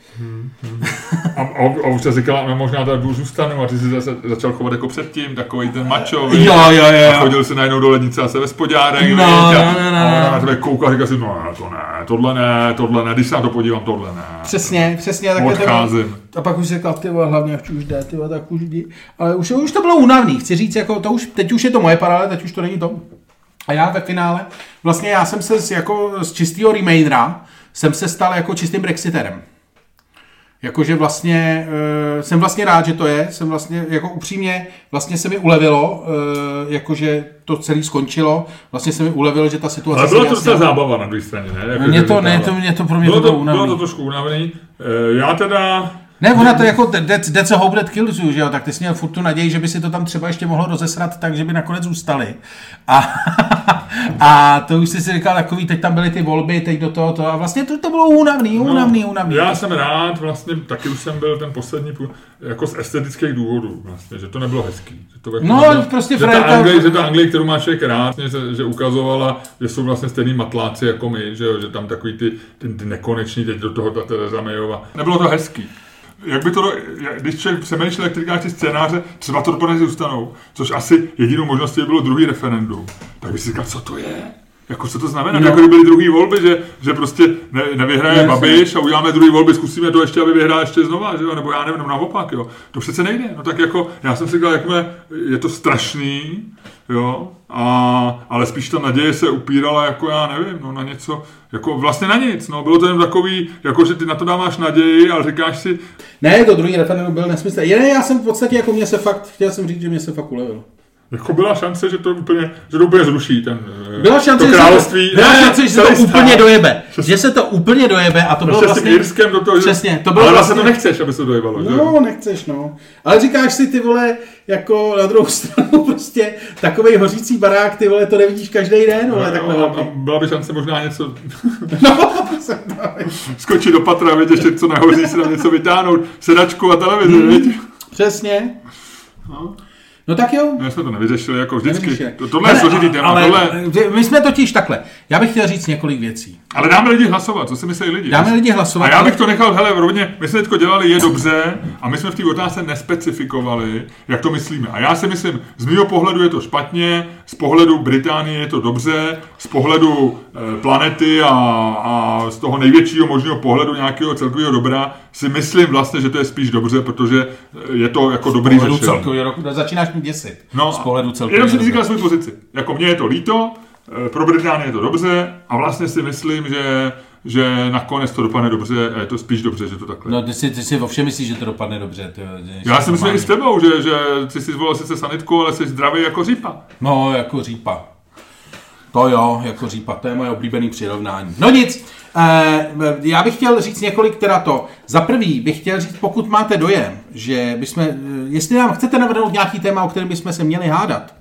A, a, a už se říkala, no možná tady budu zůstanu a ty jsi zase začal chovat jako předtím, takový ten macho, Jo, víš, jo, jo, A jo. chodil si najednou do lednice a se ve spodárek, No, víš, no, a, no, no, a ona no. na tebe kouká a říká si, no to ne, tohle ne, tohle ne, když se na to podívám, tohle ne. Přesně, přesně. bylo. Odcházím. A pak už řekl, ty vole, hlavně ať už jde, ty vole, tak už jdi. Ale už, už to bylo únavný, chci říct, jako to už, teď už je to moje parále, teď už to není to. A já ve finále, vlastně já jsem se z, jako z čistého remainera, jsem se stal jako čistým brexiterem. Jakože vlastně, uh, jsem vlastně rád, že to je, jsem vlastně, jako upřímně, vlastně se mi ulevilo, uh, jakože to celé skončilo, vlastně se mi ulevilo, že ta situace Ale byla to docela zábava na druhé straně, ne? Jako, že to, ne, to, mě to pro mě bylo to bylo bylo to trošku unavený. Eh, Já teda, Ne, ona to jako that's, that's a hope that kills you, že jo, tak ty jsi měl furt tu naději, že by si to tam třeba ještě mohlo rozesrat tak, že by nakonec zůstali. A, a to už jsi si říkal takový, teď tam byly ty volby, teď do toho, to a vlastně to, to bylo únavný, únavný, únavný. No, Já jsem rád, vlastně taky už jsem byl ten poslední, půl- jako z estetických důvodů, vlastně, že to nebylo hezký. Že to jako No, nebylo, prostě že ta, Anglie, že ta Anglie, kterou má člověk rád, že, že ukazovala, že jsou vlastně stejný matláci jako my, že, jo, že tam takový ty, ty, ty nekoneční, teď do toho ta Tereza Mayova. Nebylo to hezký. Jak by to, když člověk přemýšlel, jak říkáš ty scénáře, třeba to dopadne, zůstanou, což asi jedinou možností bylo druhý referendum, tak by si říkal, co to je? Jako co to znamená? No. Jako kdyby byly druhý volby, že, že prostě ne, nevyhraje Jasně. Babiš a uděláme druhý volby, zkusíme to ještě, aby vyhrál ještě znova, že jo? nebo já nevím, nebo naopak, jo. To přece nejde. No tak jako, já jsem si říkal, jakmile je to strašný, jo, a, ale spíš ta naděje se upírala, jako já nevím, no na něco, jako vlastně na nic, no. Bylo to jen takový, jako že ty na to dáváš naději, ale říkáš si, Ne, to druhý referendum byl nesmysl. Ne, já jsem v podstatě, jako mě se fakt, chtěl jsem říct, že mě se fakt ulevilo. Jako byla šance, že to úplně, že to úplně zruší ten eh, Byla šance, to že se to, království. byla Ne, šance, že se to stát. úplně dojebe. Že se to úplně dojebe a to bylo Prostě s tím vlastně... Irskem do toho, že- Přesně, to bylo ale vlastně vlastně- to nechceš, aby se to dojevalo, že? No, nechceš, no. Ale říkáš si, ty vole, jako na druhou stranu prostě takovej hořící barák, ty vole, to nevidíš každý den, vole, takhle No, a, a byla by šance možná něco No, skočit do patra, vědět, ještě co nahoří, si tam něco vytáhnout, sedačku a televizi, mm. Přesně. No. No tak jo. My jsme to nevyřešili, jako vždycky. To, tohle je Hele, složitý téma, ale, tohle... My jsme totiž takhle. Já bych chtěl říct několik věcí. Ale dáme lidi hlasovat, co si myslí lidi? Dáme lidi hlasovat. A já bych to nechal, hele, rovně, my jsme teďko dělali je dobře a my jsme v té otázce nespecifikovali, jak to myslíme. A já si myslím, z mého pohledu je to špatně, z pohledu Británie je to dobře, z pohledu e, planety a, a z toho největšího možného pohledu nějakého celkového dobra si myslím vlastně, že to je spíš dobře, protože je to jako dobrý řešení. celkově roku, začínáš mě děsit. No, z pohledu celkově. Jenom jsem říkal svou pozici. Jako mně je to líto, eh, pro Británii je to dobře a vlastně si myslím, že, že nakonec to dopadne dobře a je to spíš dobře, že to takhle. No, ty si, ty si ovšem myslíš, že to dopadne dobře. Ty, Já si myslím i s tebou, že, že ty jsi zvolil sice sanitku, ale jsi zdravý jako řípa. No, jako řípa. To jo, jako řípa, to je moje oblíbený přirovnání. No nic, eh, já bych chtěl říct několik teda to. Za prvý bych chtěl říct, pokud máte dojem, že bychom, eh, jestli nám chcete navrhnout nějaký téma, o kterém bychom se měli hádat,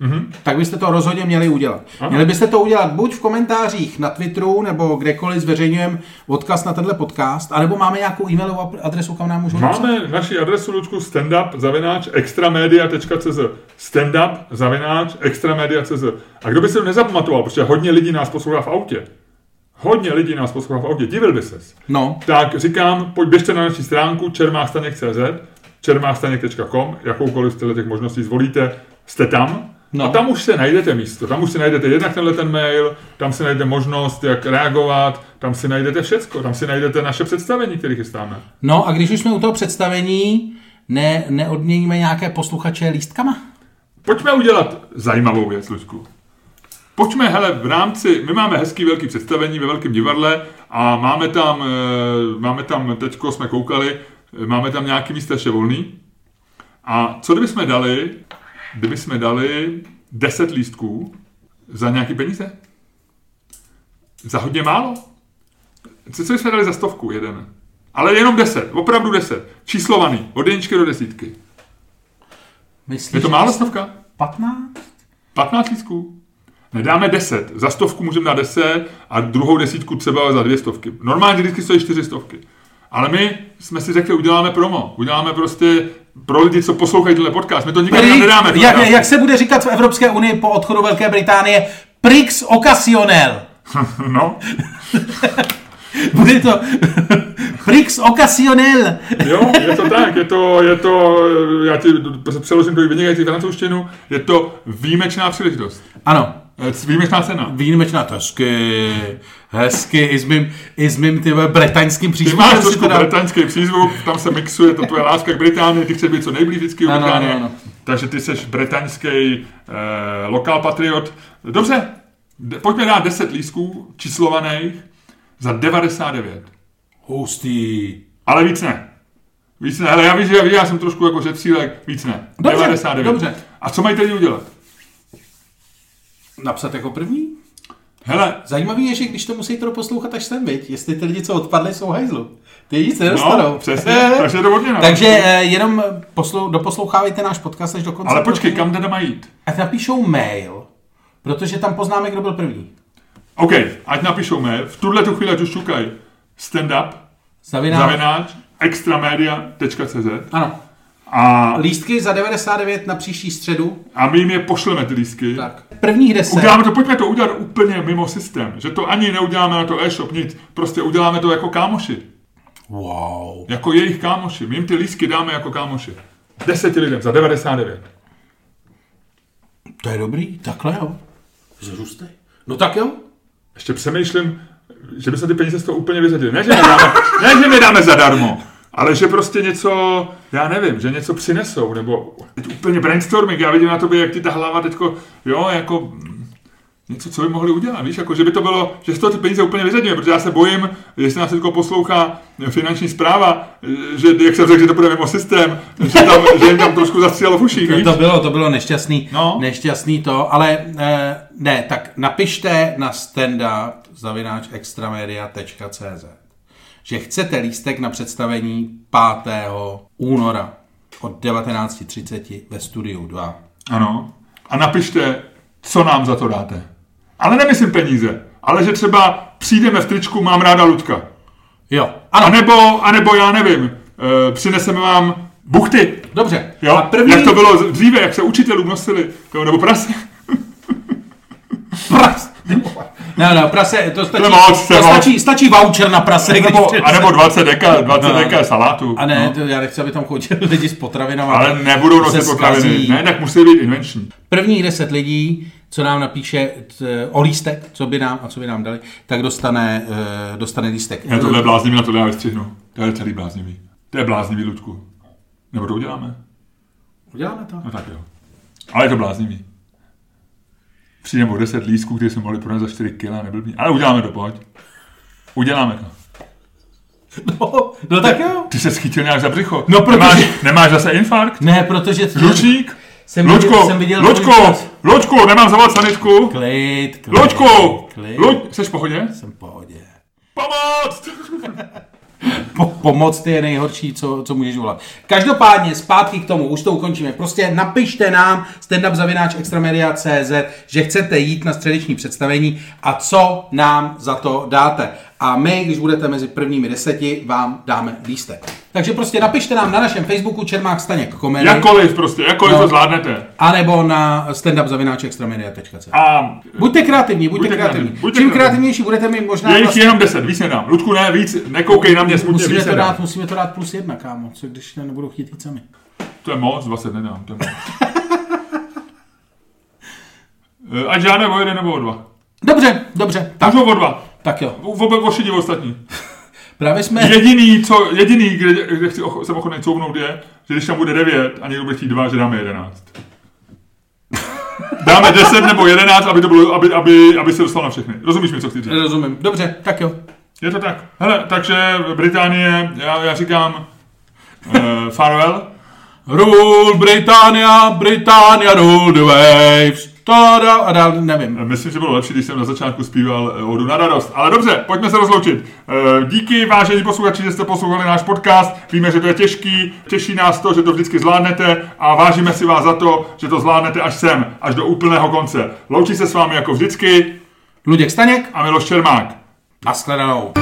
Mm-hmm. Tak byste to rozhodně měli udělat. Aha. Měli byste to udělat buď v komentářích na Twitteru, nebo kdekoliv zveřejňujeme odkaz na tenhle podcast, anebo máme nějakou e-mailovou adresu, kam nám můžou Máme napsat? naši adresu, Lučku, standup zavináč extramedia.cz standup zavináč extramedia.cz A kdo by se to nezapamatoval, protože hodně lidí nás poslouchá v autě, hodně lidí nás poslouchá v autě, divil by ses. No. Tak říkám, pojď běžte na naši stránku čermástaněk.cz čermástaněk.com, jakoukoliv z těch možností zvolíte, jste tam, No. A tam už se najdete místo, tam už si najdete jednak tenhle ten mail, tam si najdete možnost, jak reagovat, tam si najdete všecko, tam si najdete naše představení, které chystáme. No a když už jsme u toho představení, ne, neodměníme nějaké posluchače lístkama? Pojďme udělat zajímavou věc, Luďku. Pojďme, hele, v rámci, my máme hezký velký představení ve velkém divadle a máme tam, eh, máme tam, teďko jsme koukali, eh, máme tam nějaký místa ještě volný. A co kdybychom dali kdyby jsme dali 10 lístků za nějaký peníze? Za hodně málo? Co, co jsme dali za stovku jeden? Ale jenom 10, opravdu 10. Číslovaný, od jedničky do desítky. Myslíš, je to málo stovka? 15? 15 lístků. Nedáme 10. Za stovku můžeme dát 10 a druhou desítku třeba za dvě stovky. Normálně vždycky stojí čtyři stovky. Ale my jsme si řekli, uděláme promo. Uděláme prostě pro lidi, co poslouchají tenhle podcast. My to nikdy Pri, nedáme. Jak, jak, se bude říkat v Evropské unii po odchodu Velké Británie? Prix occasionnel. no. bude to Prix occasionnel. jo, je to tak, je to, je to, já ti přeložím do vynikající francouzštinu, je to výjimečná příležitost. Ano. Výjimečná cena. Výjimečná, to hezky, hezky, i s mým, i s mým tyhle bretaňským přízvukem. Ty máš trošku teda... bretaňský přízvuk, tam se mixuje to tvoje láska k Británii, ty chceš být co nejblíž vždycky Británie. Ano, ano. Takže ty jsi bretaňský eh, lokál patriot. Dobře, pojďme dát 10 lísků číslovaných za 99. Hustý. Ale víc ne. Víc ne, ale já víš, že já, já jsem trošku jako řepsílek, víc ne. Dobře, 99. Dobře. A co mají tedy udělat? Napsat jako první? Hele. Zajímavý je, že když to musí to poslouchat až sem, viď? Jestli ty lidi, co odpadli, jsou hajzlu. Ty nic nedostanou. No, přesně, takže to hodně Takže eh, jenom poslou, doposlouchávejte náš podcast až do konce. Ale počkej, kam teda mají jít? Ať napíšou mail, protože tam poznáme, kdo byl první. OK, ať napíšou mail. V tuhle tu chvíli, ať už šukají stand up, zavináč, zavináč extramedia.cz Ano. A lístky za 99 na příští středu. A my jim je pošleme, ty lístky. Tak. Prvních deset. Uděláme to, pojďme to udělat úplně mimo systém. Že to ani neuděláme na to e-shop, nic. Prostě uděláme to jako kámoši. Wow. Jako jejich kámoši. My jim ty lístky dáme jako kámoši. Deseti lidem za 99. To je dobrý, takhle jo. Zrůstej. No tak jo. Ještě přemýšlím, že by se ty peníze z toho úplně vyzadili. Ne, že my dáme, ne, že my dáme zadarmo. Ale že prostě něco, já nevím, že něco přinesou, nebo teď úplně brainstorming, já vidím na tobě, jak ti ta hlava teďko, jo, jako něco, co by mohli udělat, víš, jako, že by to bylo, že z toho ty peníze úplně vyřadíme, protože já se bojím, jestli nás teďko poslouchá finanční zpráva, že, jak jsem řekl, že to bude mimo systém, že, tam, že jim tam trošku zastřílelo v uších, víš? To bylo, to bylo nešťastný, no. nešťastný to, ale eh, ne, tak napište na standup zavináč extramedia.cz že chcete lístek na představení 5. února od 19.30 ve studiu 2. Ano. A napište, co nám za to dáte. Ale nemyslím peníze, ale že třeba přijdeme v tričku, mám ráda Ludka. Jo. Ano. A nebo, a nebo já nevím, e, přineseme vám buchty. Dobře. Jo? A první... Jak to bylo dříve, jak se učitelům nosili, nebo prase. Pras. No, no, prase, to stačí, moc, to stačí, stačí voucher na prase. Nebo, když... a nebo 20 deka, 20 no, deka salátu. A ne, no. to, já nechci, aby tam chodili lidi s potravinami. Ale nebudou nosit potraviny. Ne, tak musí být invenční. Prvních 10 lidí, co nám napíše t, o lístek, co by nám a co by nám dali, tak dostane, uh, dostane lístek. Já tohle bláznivý, na to já vystřihnu. To je celý bláznivý. To je bláznivý, Ludku. Nebo to uděláme? Uděláme to. No tak jo. Ale je to bláznivý přijde o 10 lísků, které jsme mohli prodat za 4 kg, neblbý. Ale uděláme to, pojď. Uděláme to. No, no tak jo. Ty se schytil nějak za břicho. No, protože... Nemáš, nemáš zase infarkt? Ne, protože... Žlučník? Jsem Loďko, viděl, jsem viděl Loďko, Loďko, nemám zavolat sanitku. Klid, klid. Loďko, klid. Loď, jsi v pohodě? Jsem v pohodě. Pomoc! po, pomoc je nejhorší, co, co můžeš volat. Každopádně zpátky k tomu, už to ukončíme. Prostě napište nám standupzavináč že chcete jít na středeční představení a co nám za to dáte. A my, když budete mezi prvními deseti, vám dáme lístek. Takže prostě napište nám na našem Facebooku Čermák Staněk komedy. Jakkoliv prostě, jakkoliv no, to zvládnete. A nebo na standupzavináčextramedia.cz A buďte kreativní, buďte, buďte kreativní. Buďte Čím kreativnější budete mi možná... Je jich vlastně... jenom 10, víc nedám. Ludku ne, víc, nekoukej na mě smutně, musíme víc to dát, musíme to dát plus jedna, kámo, co když nebudou chtít jít sami. To je moc, 20 nedám, to je moc. Ať žádné o jeden nebo o dva. Dobře, dobře. Tak. Můžu o dva. Tak jo. Vůbec ošidí ostatní. Právě jsme... Jediný, co, jediný kde, kde chci, jsem ochotný couvnout je, že když tam bude 9 a někdo bude chtít 2, že dáme 11. Dáme 10 nebo 11, aby, to bylo, aby, aby, aby se dostal na všechny. Rozumíš mi, co chci říct? Rozumím. Dobře, tak jo. Je to tak. Hele, takže Británie, já, já říkám uh, farewell. Rule Britannia, Britannia rule the waves. Tada, a dál nevím. Myslím, že bylo lepší, když jsem na začátku zpíval eh, Odu na radost. Ale dobře, pojďme se rozloučit. Eh, díky, vážení posluchači, že jste poslouchali náš podcast. Víme, že to je těžký, těší nás to, že to vždycky zvládnete a vážíme si vás za to, že to zvládnete až sem, až do úplného konce. Loučí se s vámi jako vždycky Luděk Staněk a Miloš Čermák. Naschledanou.